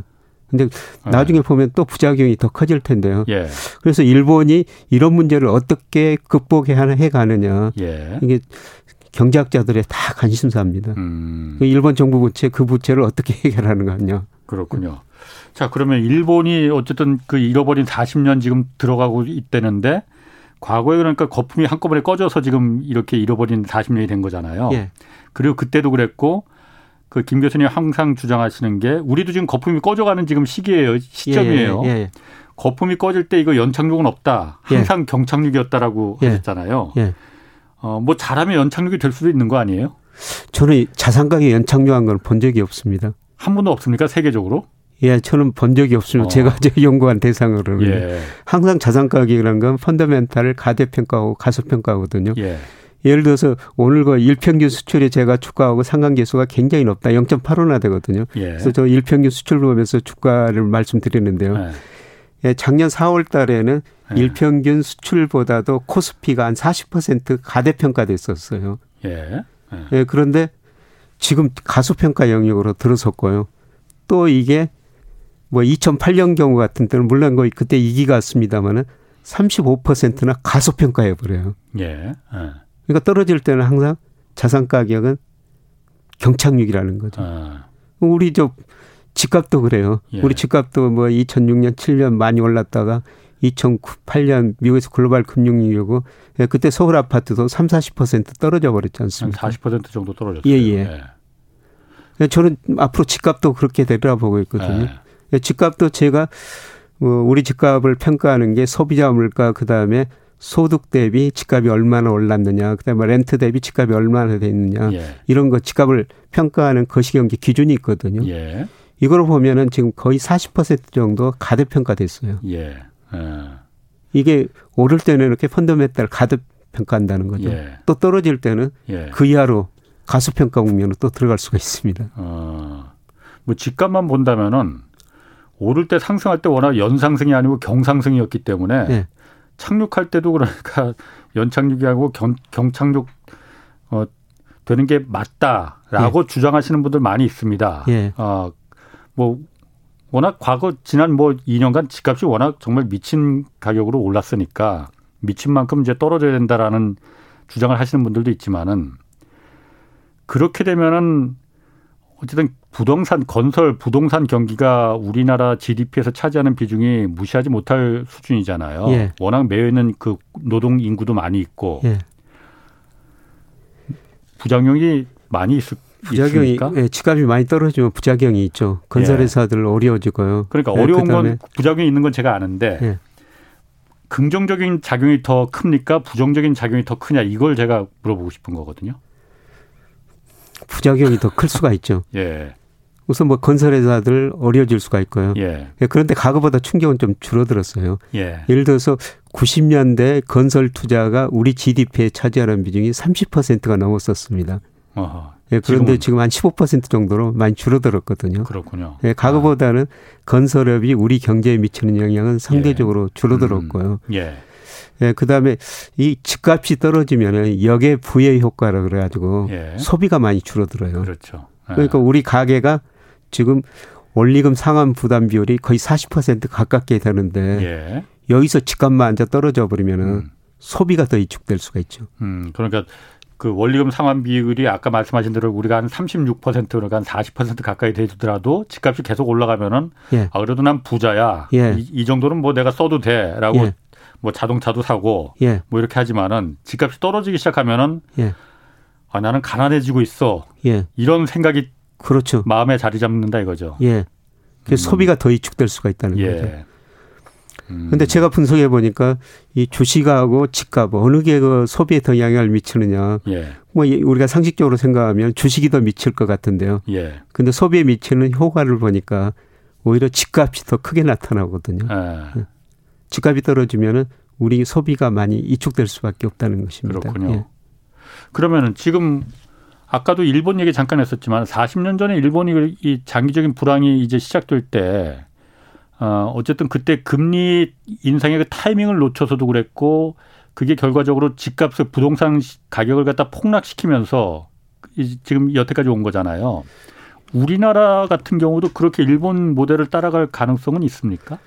근데 예. 나중에 보면 또 부작용이 더 커질 텐데요. 예. 그래서 일본이 이런 문제를 어떻게 극복해 가느냐. 예. 이게 경제학자들의 다 관심사입니다. 음. 그 일본 정부 부채 그 부채를 어떻게 해결하는 거냐. 그렇군요. 자, 그러면 일본이 어쨌든 그 잃어버린 40년 지금 들어가고 있다는데 과거에 그러니까 거품이 한꺼번에 꺼져서 지금 이렇게 잃어버린 40년이 된 거잖아요. 예. 그리고 그때도 그랬고 그 김 교수님 항상 주장하시는 게 우리도 지금 거품이 꺼져가는 지금 시기예요. 시점이에요. 예, 예, 예. 거품이 꺼질 때 이거 연착륙은 없다. 예. 항상 경착륙이었다라고 예. 하셨잖아요. 어, 뭐 잘하면 연착륙이 될 수도 있는 거 아니에요? 저는 자산 가격에 연착륙한 걸 본 적이 없습니다. 한 번도 없습니까? 세계적으로? 예, 저는 본 적이 없습니다. 어. 제가 연구한 대상으로는 예. 항상 자산 가격이라는 건 펀더멘탈을 가대평가하고 가소평가하거든요. 예. 예를 들어서 오늘 그 일평균 수출이 제가 주가하고 상관계수가 굉장히 높다. 0.85나 되거든요. 예. 그래서 저 일평균 수출 보면서 주가를 말씀드리는데요. 예. 예, 작년 4월 달에는 예. 일평균 수출보다도 코스피가 한 40% 가대평가됐었어요. 예. 예. 예. 그런데 지금 가소평가 영역으로 들어섰고요. 또 이게 뭐 2008년 경우 같은 때는 물론 거의 그때 이기가 왔습니다마는 35%나 가소평가해 버려요. 예. 예. 그러니까 떨어질 때는 항상 자산 가격은 경착륙이라는 거죠. 아. 우리 저 집값도 그래요. 예. 우리 집값도 뭐 2006년, 7년 많이 올랐다가 2008년 미국에서 글로벌 금융위기고 예, 그때 서울 아파트도 3, 40% 떨어져 버렸지 않습니까? 한40% 정도 떨어졌어요. 예, 예. 예. 예. 저는 앞으로 집값도 그렇게 되리라 보고 있거든요. 예. 예. 집값도 제가 어, 우리 집값을 평가하는 게 소비자 물가 그다음에 소득 대비 집값이 얼마나 올랐느냐, 그다음에 렌트 대비 집값이 얼마나 돼 있느냐 예. 이런 거 집값을 평가하는 거시경제 기준이 있거든요. 예. 이걸 보면은 지금 거의 40% 정도 가대평가됐어요. 예. 예. 이게 오를 때는 이렇게 펀더멘탈 가대평가한다는 거죠. 예. 또 떨어질 때는 예. 그 이하로 가수 평가 국면으로 또 들어갈 수가 있습니다. 어, 뭐 집값만 본다면은 오를 때 상승할 때 워낙 연상승이 아니고 경상승이었기 때문에 예. 착륙할 때도 그러니까 연착륙이 아니고 경, 경착륙 어, 되는 게 맞다라고 예. 주장하시는 분들 많이 있습니다. 예. 어, 뭐 워낙 과거 지난 뭐 2년간 집값이 워낙 정말 미친 가격으로 올랐으니까 미친 만큼 이제 떨어져야 된다라는 주장을 하시는 분들도 있지만은 그렇게 되면은 어쨌든 부동산 건설 부동산 경기가 우리나라 GDP에서 차지하는 비중이 무시하지 못할 수준이잖아요. 예. 워낙 매여 있는 그 노동 인구도 많이 있고 예. 부작용이 많이 있을 부작용이 있습니까? 예, 지갑이 많이 떨어지면 부작용이 있죠. 건설회사들 예. 어려워지고요. 그러니까 예, 어려운 건 부작용이 있는 건 제가 아는데 예. 긍정적인 작용이 더 큽니까? 부정적인 작용이 더 크냐? 이걸 제가 물어보고 싶은 거거든요. 부작용이 더 클 수가 있죠. 예. 우선 뭐 건설회사들 어려워질 수가 있고요. 예. 예. 그런데 과거보다 충격은 좀 줄어들었어요. 예. 예를 들어서 90년대 건설 투자가 우리 GDP에 차지하는 비중이 30%가 넘었었습니다. 어허. 예, 그런데 지금 한 15% 정도로 많이 줄어들었거든요. 그렇군요. 예, 과거보다는 아. 건설업이 우리 경제에 미치는 영향은 상대적으로 예. 줄어들었고요. 음. 예. 예, 그 다음에 이 집값이 떨어지면은 역의 부의 효과라 그래 가지고 예. 소비가 많이 줄어들어요. 그렇죠. 예. 그러니까 우리 가게가 지금 원리금 상환 부담 비율이 거의 40% 가깝게 되는데 예. 여기서 집값만 앉아 떨어져 버리면은 음. 소비가 더 이축될 수가 있죠. 음, 그러니까 그 원리금 상환 비율이 아까 말씀하신 대로 우리가 한 36% 그러니까 한40% 가까이 되더라도 집값이 계속 올라가면은 예. 아 그래도 난 부자야. 예. 이, 이, 정도는 뭐 내가 써도 돼라고 예. 뭐 자동차도 사고 예. 뭐 이렇게 하지만은 집값이 떨어지기 시작하면은 예. 아 나는 가난해지고 있어. 예. 이런 생각이 그렇죠. 마음에 자리 잡는다 이거죠. 예. 그 음. 소비가 더 이축될 수가 있다는 예. 거죠. 음. 근데 제가 분석해 보니까 이 주식하고 집값 어느 게 그 소비에 더 영향을 미치느냐. 예. 뭐 우리가 상식적으로 생각하면 주식이 더 미칠 것 같은데요. 예. 근데 소비에 미치는 효과를 보니까 오히려 집값이 더 크게 나타나거든요. 예. 예. 집값이 떨어지면은 우리 소비가 많이 이축될 수밖에 없다는 것입니다. 그렇군요. 예. 그러면은 지금 아까도 일본 얘기 잠깐 했었지만 40년 전에 일본이 이 장기적인 불황이 이제 시작될 때 어, 어쨌든 그때 금리 인상의 그 타이밍을 놓쳐서도 그랬고 그게 결과적으로 집값을 부동산 가격을 갖다 폭락시키면서 지금 여태까지 온 거잖아요. 우리나라 같은 경우도 그렇게 일본 모델을 따라갈 가능성은 있습니까?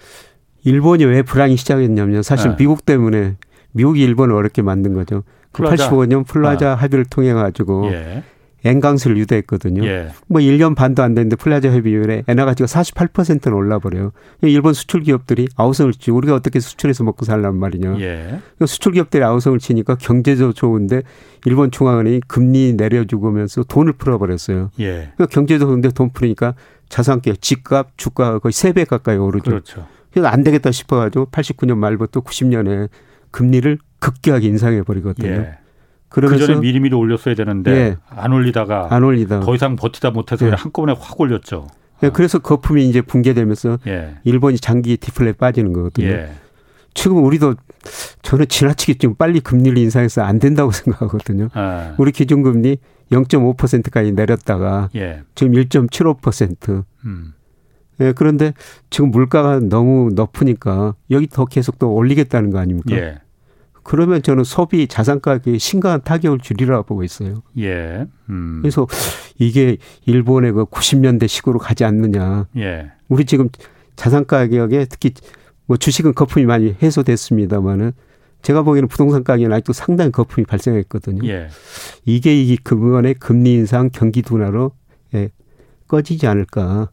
일본이 왜 불황이 시작했냐면 사실 네. 미국 때문에 미국이 일본을 어렵게 만든 거죠. 그 플라자. 85년 플라자 아. 합의를 통해 가지고 예. 엔 강세를 유도했거든요. 예. 뭐 1년 반도 안 됐는데 플라자 합의 이후에 엔화 가치가 48%는 올라버려요. 일본 수출 기업들이 아우성을 치고 우리가 어떻게 수출해서 먹고 살란 말이냐. 예. 수출 기업들이 아우성을 치니까 경제도 좋은데 일본 중앙은행이 금리 내려주면서 돈을 풀어버렸어요. 예. 그러니까 경제도 좋은데 돈 풀으니까 자산계 집값, 주가 거의 3배 가까이 오르죠. 그렇죠. 그래서 안 되겠다 싶어가지고 89년 말부터 90년에 금리를 급격하게 인상해 버리거든요. 예. 그러면서 그 전에 미리미리 올렸어야 되는데 예. 안 올리다가 안 올리다가 더 이상 버티다 못해서 예. 한꺼번에 확 올렸죠. 예. 그래서 거품이 이제 붕괴되면서 예. 일본이 장기 디플레 빠지는 거거든요. 예. 지금 우리도 저는 지나치게 좀 빨리 금리를 인상해서 안 된다고 생각하거든요. 아. 우리 기준금리 0.5%까지 내렸다가 예. 지금 1.75%. 음. 예, 그런데 지금 물가가 너무 높으니까 여기 더 계속 또 올리겠다는 거 아닙니까? 예. 그러면 저는 소비 자산 가격에 심각한 타격을 줄이라 보고 있어요. 예. 음. 그래서 이게 일본의 그 90년대 식으로 가지 않느냐. 예. 우리 지금 자산 가격에 특히 뭐 주식은 거품이 많이 해소됐습니다만은 제가 보기에는 부동산 가격은 아직도 상당히 거품이 발생했거든요. 예. 이게 이 그간의 금리 인상 경기 둔화로 예, 꺼지지 않을까.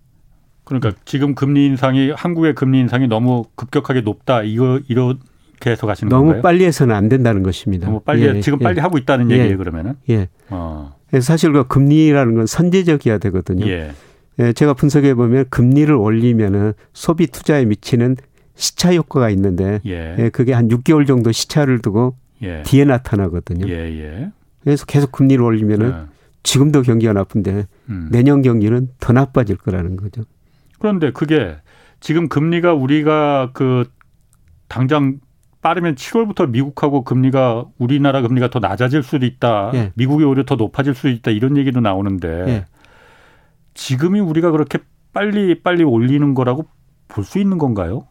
그러니까 지금 금리 인상이 한국의 금리 인상이 너무 급격하게 높다 이거 이런 계속 하시는 너무 건가요? 빨리 해서는 안 된다는 것입니다. 너무 빨리 예, 지금 예. 빨리 하고 있다는 예. 얘기예요 그러면은. 예. 어. 사실 그 금리라는 건 선제적이어야 되거든요. 예. 예. 제가 분석해 보면 금리를 올리면은 소비 투자에 미치는 시차 효과가 있는데 예. 예 그게 한 6개월 정도 시차를 두고 예. 뒤에 나타나거든요. 예, 그래서 계속 금리를 올리면은 지금도 경기가 나쁜데 음. 내년 경기는 더 나빠질 거라는 거죠. 그런데 그게 지금 금리가 우리가 그 당장 빠르면 7월부터 미국하고 금리가 우리나라 금리가 더 낮아질 수도 있다. 예. 미국이 오히려 더 높아질 수도 있다. 이런 얘기도 나오는데 예. 지금이 우리가 그렇게 빨리 빨리 올리는 거라고 볼 수 있는 건가요?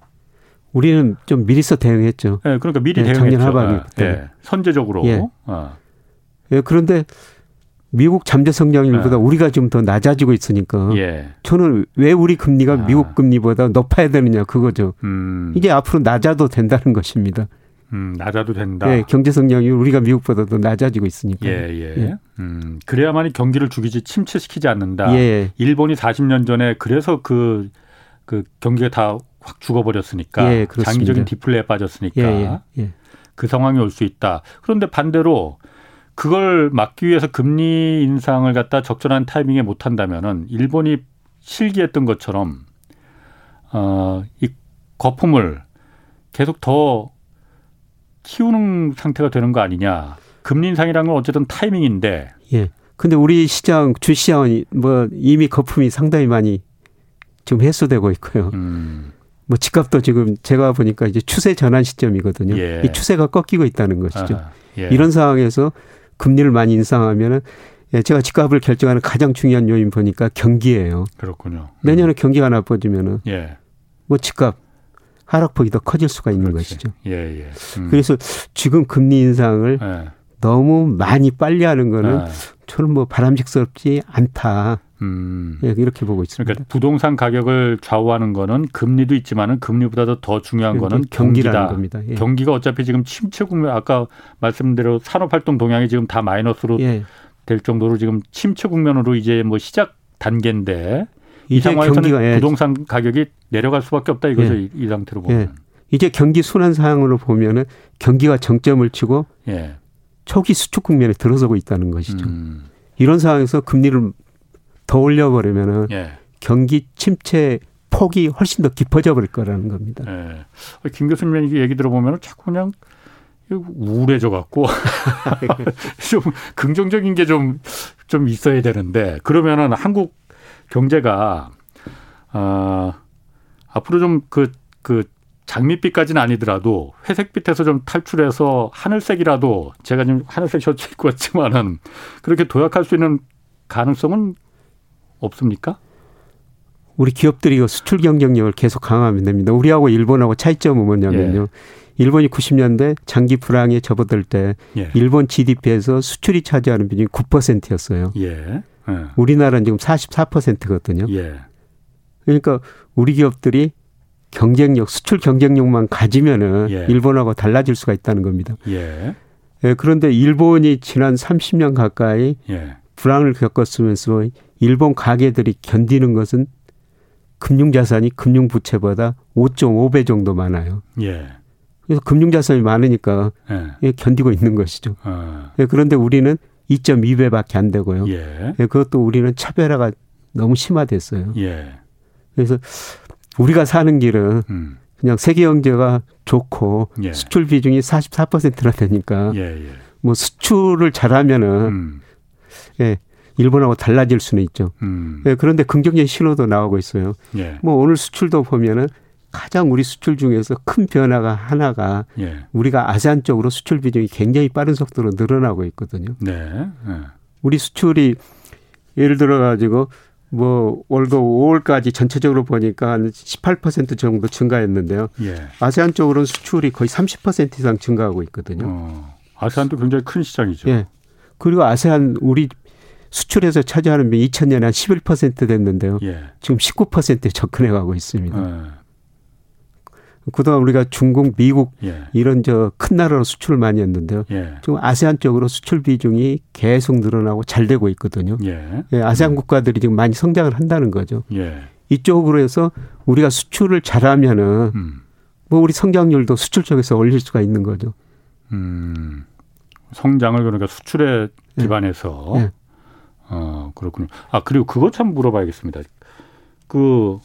우리는 좀 미리서 대응했죠. 예, 그러니까 미리 예, 대응했죠. 작년 하반기 예, 예, 선제적으로. 예. 어. 예, 그런데 미국 잠재 성장률보다 네. 우리가 좀 더 낮아지고 있으니까 예. 저는 왜 우리 금리가 아. 미국 금리보다 높아야 되느냐 그거죠. 음. 이게 앞으로 낮아도 된다는 것입니다. 음, 낮아도 된다. 예, 경제 성장률 우리가 미국보다 더 낮아지고 있으니까. 예, 예. 예. 음, 그래야만이 경기를 죽이지 침체시키지 않는다. 예. 일본이 40년 전에 그래서 그, 그 경기가 다 확 죽어버렸으니까. 예, 장기적인 디플레에 빠졌으니까. 예, 예, 예. 그 상황이 올 수 있다. 그런데 반대로 그걸 막기 위해서 금리 인상을 갖다 적절한 타이밍에 못 한다면은 일본이 실기했던 것처럼 어이 거품을 계속 더 키우는 상태가 되는 거 아니냐. 금리 인상이라는 건 어쨌든 타이밍인데. 예. 근데 우리 시장 주시장은 뭐 이미 거품이 상당히 많이 지금 해소되고 있고요. 음. 뭐 집값도 지금 제가 보니까 이제 추세 전환 시점이거든요. 예. 이 추세가 꺾이고 있다는 것이죠. 아, 예. 이런 상황에서 금리를 많이 인상하면은 예, 제가 집값을 결정하는 가장 중요한 요인 보니까 경기예요. 그렇군요. 내년에 음. 경기가 나빠지면은 예. 뭐 집값 하락폭이 더 커질 수가 있는 그렇지. 것이죠. 예, 예. 음. 그래서 지금 금리 인상을 예. 너무 많이 빨리 하는 거는 예. 저는 뭐 바람직스럽지 않다. 음. 예, 이렇게 보고 있습니다. 그러니까 부동산 가격을 좌우하는 거는 금리도 있지만은 금리보다도 더 중요한 거는 경기다. 겁니다. 예. 경기가 어차피 지금 침체 국면 아까 말씀대로 산업 활동 동향이 지금 다 마이너스로 예. 될 정도로 지금 침체 국면으로 이제 뭐 시작 단계인데 이 상황에서는 경기가, 예. 부동산 가격이 내려갈 수밖에 없다 이거죠. 이, 이 상태로 보면. 예. 이제 경기 순환 상황으로 보면은 경기가 정점을 치고 예. 초기 수축 국면에 들어서고 있다는 것이죠. 음. 이런 상황에서 금리를 더 올려버리면은 예. 경기 침체 폭이 훨씬 더 깊어져 버릴 거라는 겁니다. 예. 김 교수님 얘기 들어보면 자꾸 그냥 우울해져 갖고 좀 긍정적인 게 좀좀 좀 있어야 되는데 그러면은 한국 경제가 어, 앞으로 좀 그그 그 장밋빛까지는 아니더라도 회색빛에서 좀 탈출해서 하늘색이라도 제가 지금 하늘색 셔츠 입고 왔지만은 그렇게 도약할 수 있는 가능성은 없습니까? 우리 기업들이 이거 수출 경쟁력을 계속 강화하면 됩니다. 우리하고 일본하고 차이점은 뭐냐면요. 예. 일본이 90년대 장기 불황에 접어들 때 예. 일본 GDP에서 수출이 차지하는 비중이 9%였어요. 예. 예. 우리나라는 지금 44%거든요. 예. 그러니까 우리 기업들이 경쟁력, 수출 경쟁력만 가지면은 예. 일본하고 달라질 수가 있다는 겁니다. 그런데 일본이 지난 30년 가까이 예. 불황을 겪었으면서 일본 가게들이 견디는 것은 금융자산이 금융부채보다 5.5배 정도 많아요. 예. 그래서 금융자산이 많으니까 예. 견디고 있는 것이죠. 아. 예, 그런데 우리는 2.2배밖에 안 되고요. 예. 예. 그것도 우리는 차별화가 너무 심화됐어요. 예. 그래서 우리가 사는 길은 음. 그냥 세계 경제가 좋고 예. 수출 비중이 44%나 되니까 예, 예. 뭐 수출을 잘하면은 음. 예. 일본하고 달라질 수는 있죠. 음. 예, 그런데 긍정적인 신호도 나오고 있어요. 예. 뭐 오늘 수출도 보면은 가장 우리 수출 중에서 큰 변화가 하나가 예. 우리가 아세안 쪽으로 수출 비중이 굉장히 빠른 속도로 늘어나고 있거든요. 네. 네. 우리 수출이 예를 들어 가지고 뭐 올도 5월까지 전체적으로 보니까 한 18% 정도 증가했는데요. 예. 아세안 쪽으로는 수출이 거의 30% 이상 증가하고 있거든요. 어, 아세안도 굉장히 큰 시장이죠. 예. 그리고 아세안 우리 수출에서 차지하는 비 2000년에 한 11% 됐는데요. 예. 지금 19%에 접근해 가고 있습니다. 예. 그동안 우리가 중국, 미국 예. 이런 저 큰 나라로 수출을 많이 했는데요. 예. 지금 아세안 쪽으로 수출 비중이 계속 늘어나고 잘 되고 있거든요. 예. 예 아세안 음. 국가들이 지금 많이 성장을 한다는 거죠. 예. 이쪽으로 해서 우리가 수출을 잘하면은 음. 뭐 우리 성장률도 수출 쪽에서 올릴 수가 있는 거죠. 음. 성장을 그러니까 수출에 예. 기반해서 예. 어 그렇군요. 아 그리고 그것 참 물어봐야겠습니다. 그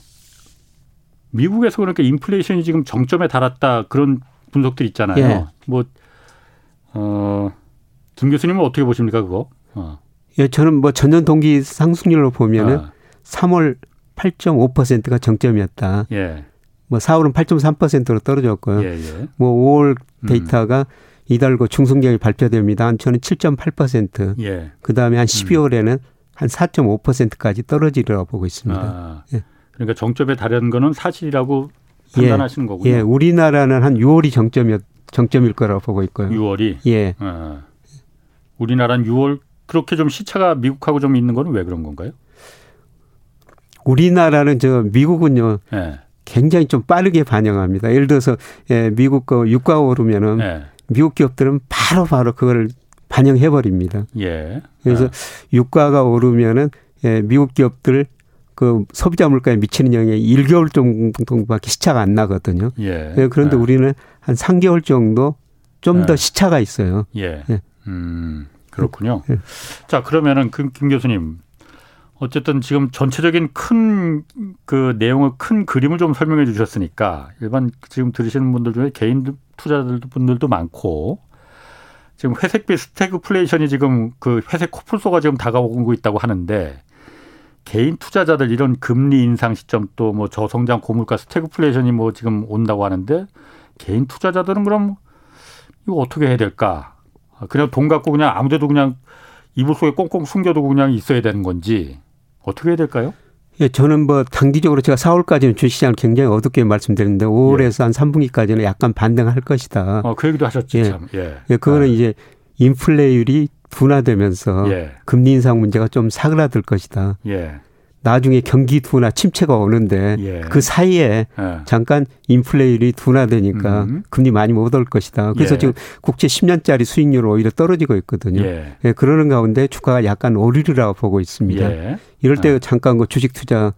미국에서 그러니까 인플레이션이 지금 정점에 달았다 그런 분석들 있잖아요. 예. 뭐 어, 김 교수님은 어떻게 보십니까 그거? 어. 예, 저는 뭐 전년 동기 상승률로 보면은 아. 3월 8.5%가 정점이었다. 예. 뭐 4월은 8.3%로 떨어졌고요. 예, 예. 뭐 5월 음. 데이터가 음. 이달 고 중순경이 발표됩니다. 저는 7.8%. 예. 그 다음에 한 12월에는 음. 한 4.5%까지 떨어지리라고 보고 있습니다. 아. 예. 그러니까 정점에 달하는 거는 사실이라고 판단하시는 예. 거군요. 예, 우리나라는 한 6월이 정점이었 정점일 거라고 보고 있고요. 6월이. 예. 아. 우리나라는 6월 그렇게 좀 시차가 미국하고 좀 있는 거는 왜 그런 건가요? 우리나라는 저 미국은요. 예. 굉장히 좀 빠르게 반영합니다. 예를 들어서 예, 미국 거 유가 오르면은 예. 미국 기업들은 바로 바로 그걸 반영해 버립니다. 예. 그래서 아. 유가가 오르면은 예, 미국 기업들 그 소비자 물가에 미치는 영향이 1개월 정도밖에 시차가 안 나거든요. 예. 예 그런데 예. 우리는 한 3개월 정도 좀더 예. 시차가 있어요. 예. 예. 음. 그렇군요. 네. 자 그러면은 김, 김 교수님 어쨌든 지금 전체적인 큰 그 내용을 큰 그림을 좀 설명해 주셨으니까 일반 지금 들으시는 분들 중에 개인 투자들 분들도 많고 지금 회색빛 스태그플레이션이 지금 그 회색 코뿔소가 지금 다가오고 있다고 하는데 개인 투자자들 이런 금리 인상 시점 또 뭐 저성장 고물가 스태그플레이션이 뭐 지금 온다고 하는데 개인 투자자들은 그럼 이거 어떻게 해야 될까? 그냥 돈 갖고 그냥 아무데도 그냥 이불 속에 꽁꽁 숨겨두고 그냥 있어야 되는 건지 어떻게 해야 될까요? 예, 저는 뭐 단기적으로 제가 4월까지는 주식시장을 굉장히 어둡게 말씀드렸는데 5월에서 예. 한 3분기까지는 약간 반등할 것이다. 어, 그 얘기도 하셨지 예. 참. 예. 예 그거는 아. 이제 인플레율이 둔화되면서 예. 금리 인상 문제가 좀 사그라들 것이다. 예. 나중에 경기 둔화 침체가 오는데 예. 그 사이에 예. 잠깐 인플레율이 둔화되니까 음. 금리 많이 못 올 것이다. 그래서 예. 지금 국채 10년짜리 수익률 오히려 떨어지고 있거든요. 예. 예. 그러는 가운데 주가가 약간 오르리라고 보고 있습니다. 예. 이럴 때 아. 잠깐 그 주식 투자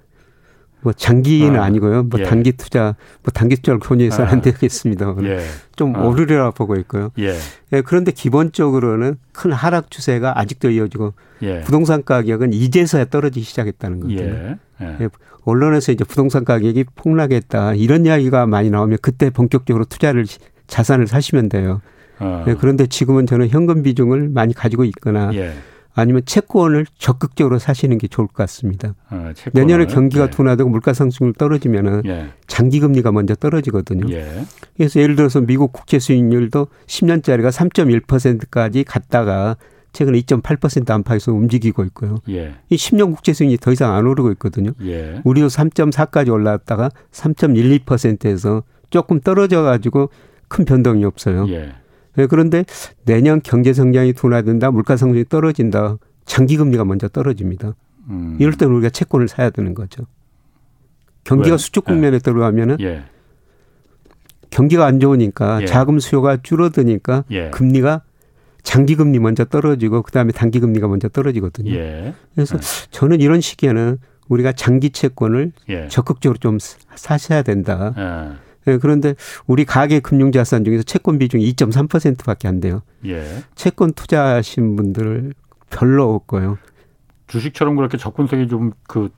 뭐 장기는 아. 아니고요. 뭐 예. 단기 투자, 뭐 단기 투자를 권유해서는 아. 안 되겠습니다. 예. 좀 아. 오르리라 보고 있고요. 예. 예. 그런데 기본적으로는 큰 하락 추세가 아직도 이어지고 예. 부동산 가격은 이제서야 떨어지기 시작했다는 거죠. 예. 예. 예. 언론에서 이제 부동산 가격이 폭락했다 이런 이야기가 많이 나오면 그때 본격적으로 투자를 자산을 사시면 돼요. 어. 예. 그런데 지금은 저는 현금 비중을 많이 가지고 있거나 예. 아니면 채권을 적극적으로 사시는 게 좋을 것 같습니다. 어, 내년에 경기가 예. 둔화되고 물가 상승률 떨어지면은 예. 장기 금리가 먼저 떨어지거든요. 예. 그래서 예를 들어서 미국 국채 수익률도 10년짜리가 3.1%까지 갔다가 최근 2.8% 안팎에서 움직이고 있고요. 예. 이 10년 국채 수익이 더 이상 안 오르고 있거든요. 예. 우리도 3.4까지 올라왔다가 3.12%에서 조금 떨어져 가지고 큰 변동이 없어요. 예. 네, 그런데 내년 경제 성장이 둔화된다, 물가 상승이 떨어진다, 장기 금리가 먼저 떨어집니다. 음. 이럴 때는 우리가 채권을 사야 되는 거죠. 경기가 왜? 수축 국면에 예. 들어가면은 예. 경기가 안 좋으니까 예. 자금 수요가 줄어드니까 예. 금리가 장기 금리 먼저 떨어지고 그다음에 단기 금리가 먼저 떨어지거든요. 예. 그래서 예. 저는 이런 시기에는 우리가 장기 채권을 적극적으로 좀 사셔야 된다. 예, 그런데 우리 가계 금융자산 중에서 채권 비중이 2.3%밖에 안 돼요. 예. 채권 투자하신 분들 별로 없고요. 주식처럼 그렇게 접근성이 좀 그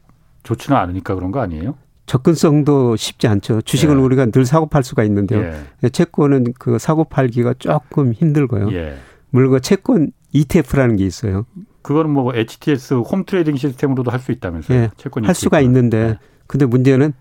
좋지는 않으니까 그런 거 아니에요? 접근성도 쉽지 않죠. 주식은 예. 우리가 늘 사고 팔 수가 있는데요. 예. 채권은 그 사고 팔기가 조금 힘들고요. 예. 물론 채권 ETF라는 게 있어요. 그거는 뭐 HTS 홈 트레이딩 시스템으로도 할 수 있다면서요? 예. 채권 할 수가 있는데 예. 근데 문제는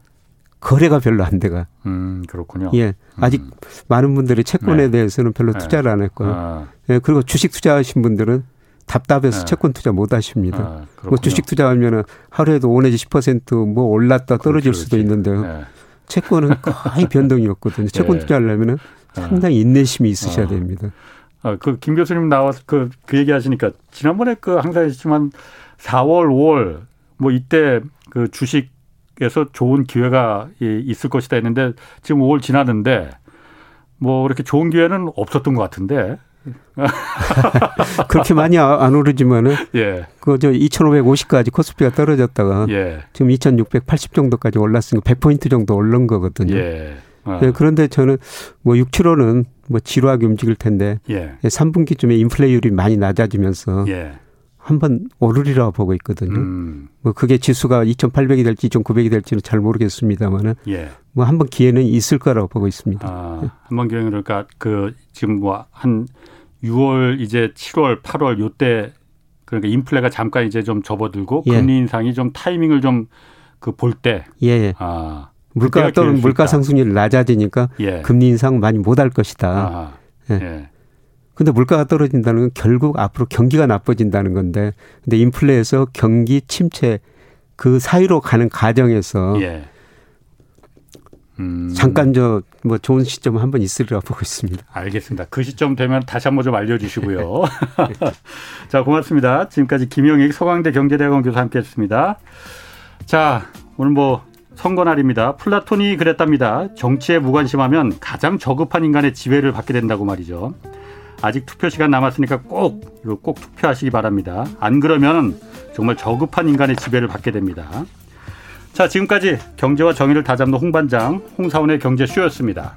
거래가 별로 안 돼가. 음, 그렇군요. 예. 아직 음. 많은 분들이 채권에 네. 대해서는 별로 네. 투자를 안 했고요. 아. 예, 그리고 주식 투자하신 분들은 답답해서 네. 채권 투자 못 하십니다. 아, 뭐 주식 투자하면은 하루에도 5 내지 10%뭐 올랐다 떨어질 그렇지, 수도 있는데요. 네. 채권은 거의 변동이 없거든요. 채권 네. 투자하려면은 아. 상당히 인내심이 있으셔야 아. 됩니다. 아, 그 김 교수님 나와서 그, 그 얘기 하시니까 지난번에 그 항상 했지만 4월, 5월 뭐 이때 그 주식 에서 좋은 기회가 있을 것이다 했는데 지금 5월 지났는데 뭐 그렇게 좋은 기회는 없었던 것 같은데. 그렇게 많이 아, 안 오르지만은 예. 그저 2,550까지 코스피가 떨어졌다가 예. 지금 2,680 정도까지 올랐으니까 100포인트 정도 오른 거거든요. 예. 어. 네, 그런데 저는 뭐 6, 7월은 뭐 지루하게 움직일 텐데 예. 3분기쯤에 인플레이율이 많이 낮아지면서 예. 한번 오르리라 보고 있거든요. 음. 뭐 그게 지수가 2,800이 될지 2,900이 될지는 잘 모르겠습니다만은 예. 뭐 한번 기회는 있을 거라고 보고 있습니다. 아, 예. 한번 기회는 그러니까 그 지금 뭐 한 6월 이제 7월 8월 요때 그러니까 인플레가 잠깐 이제 좀 접어들고 예. 금리 인상이 좀 타이밍을 좀 그 볼 때. 예. 예. 아. 물가가 떨어 물가 상승률이 낮아지니까 예. 금리 인상 많이 못 할 것이다. 아, 예. 예. 근데 물가가 떨어진다는 건 결국 앞으로 경기가 나빠진다는 건데 근데 인플레에서 경기 침체 그 사이로 가는 과정에서 예. 음. 잠깐 저 뭐 좋은 시점 한번 있으리라 보고 있습니다. 알겠습니다. 그 시점 되면 다시 한번 좀 알려주시고요. 자 고맙습니다. 지금까지 김영익 서강대 경제대학원 교수 함께했습니다. 자 오늘 뭐 선거 날입니다. 플라톤이 그랬답니다. 정치에 무관심하면 가장 저급한 인간의 지배를 받게 된다고 말이죠. 아직 투표 시간 남았으니까 꼭 이거 꼭 투표하시기 바랍니다. 안 그러면 정말 저급한 인간의 지배를 받게 됩니다. 자, 지금까지 경제와 정의를 다잡는 홍반장 홍사원의 경제쇼였습니다.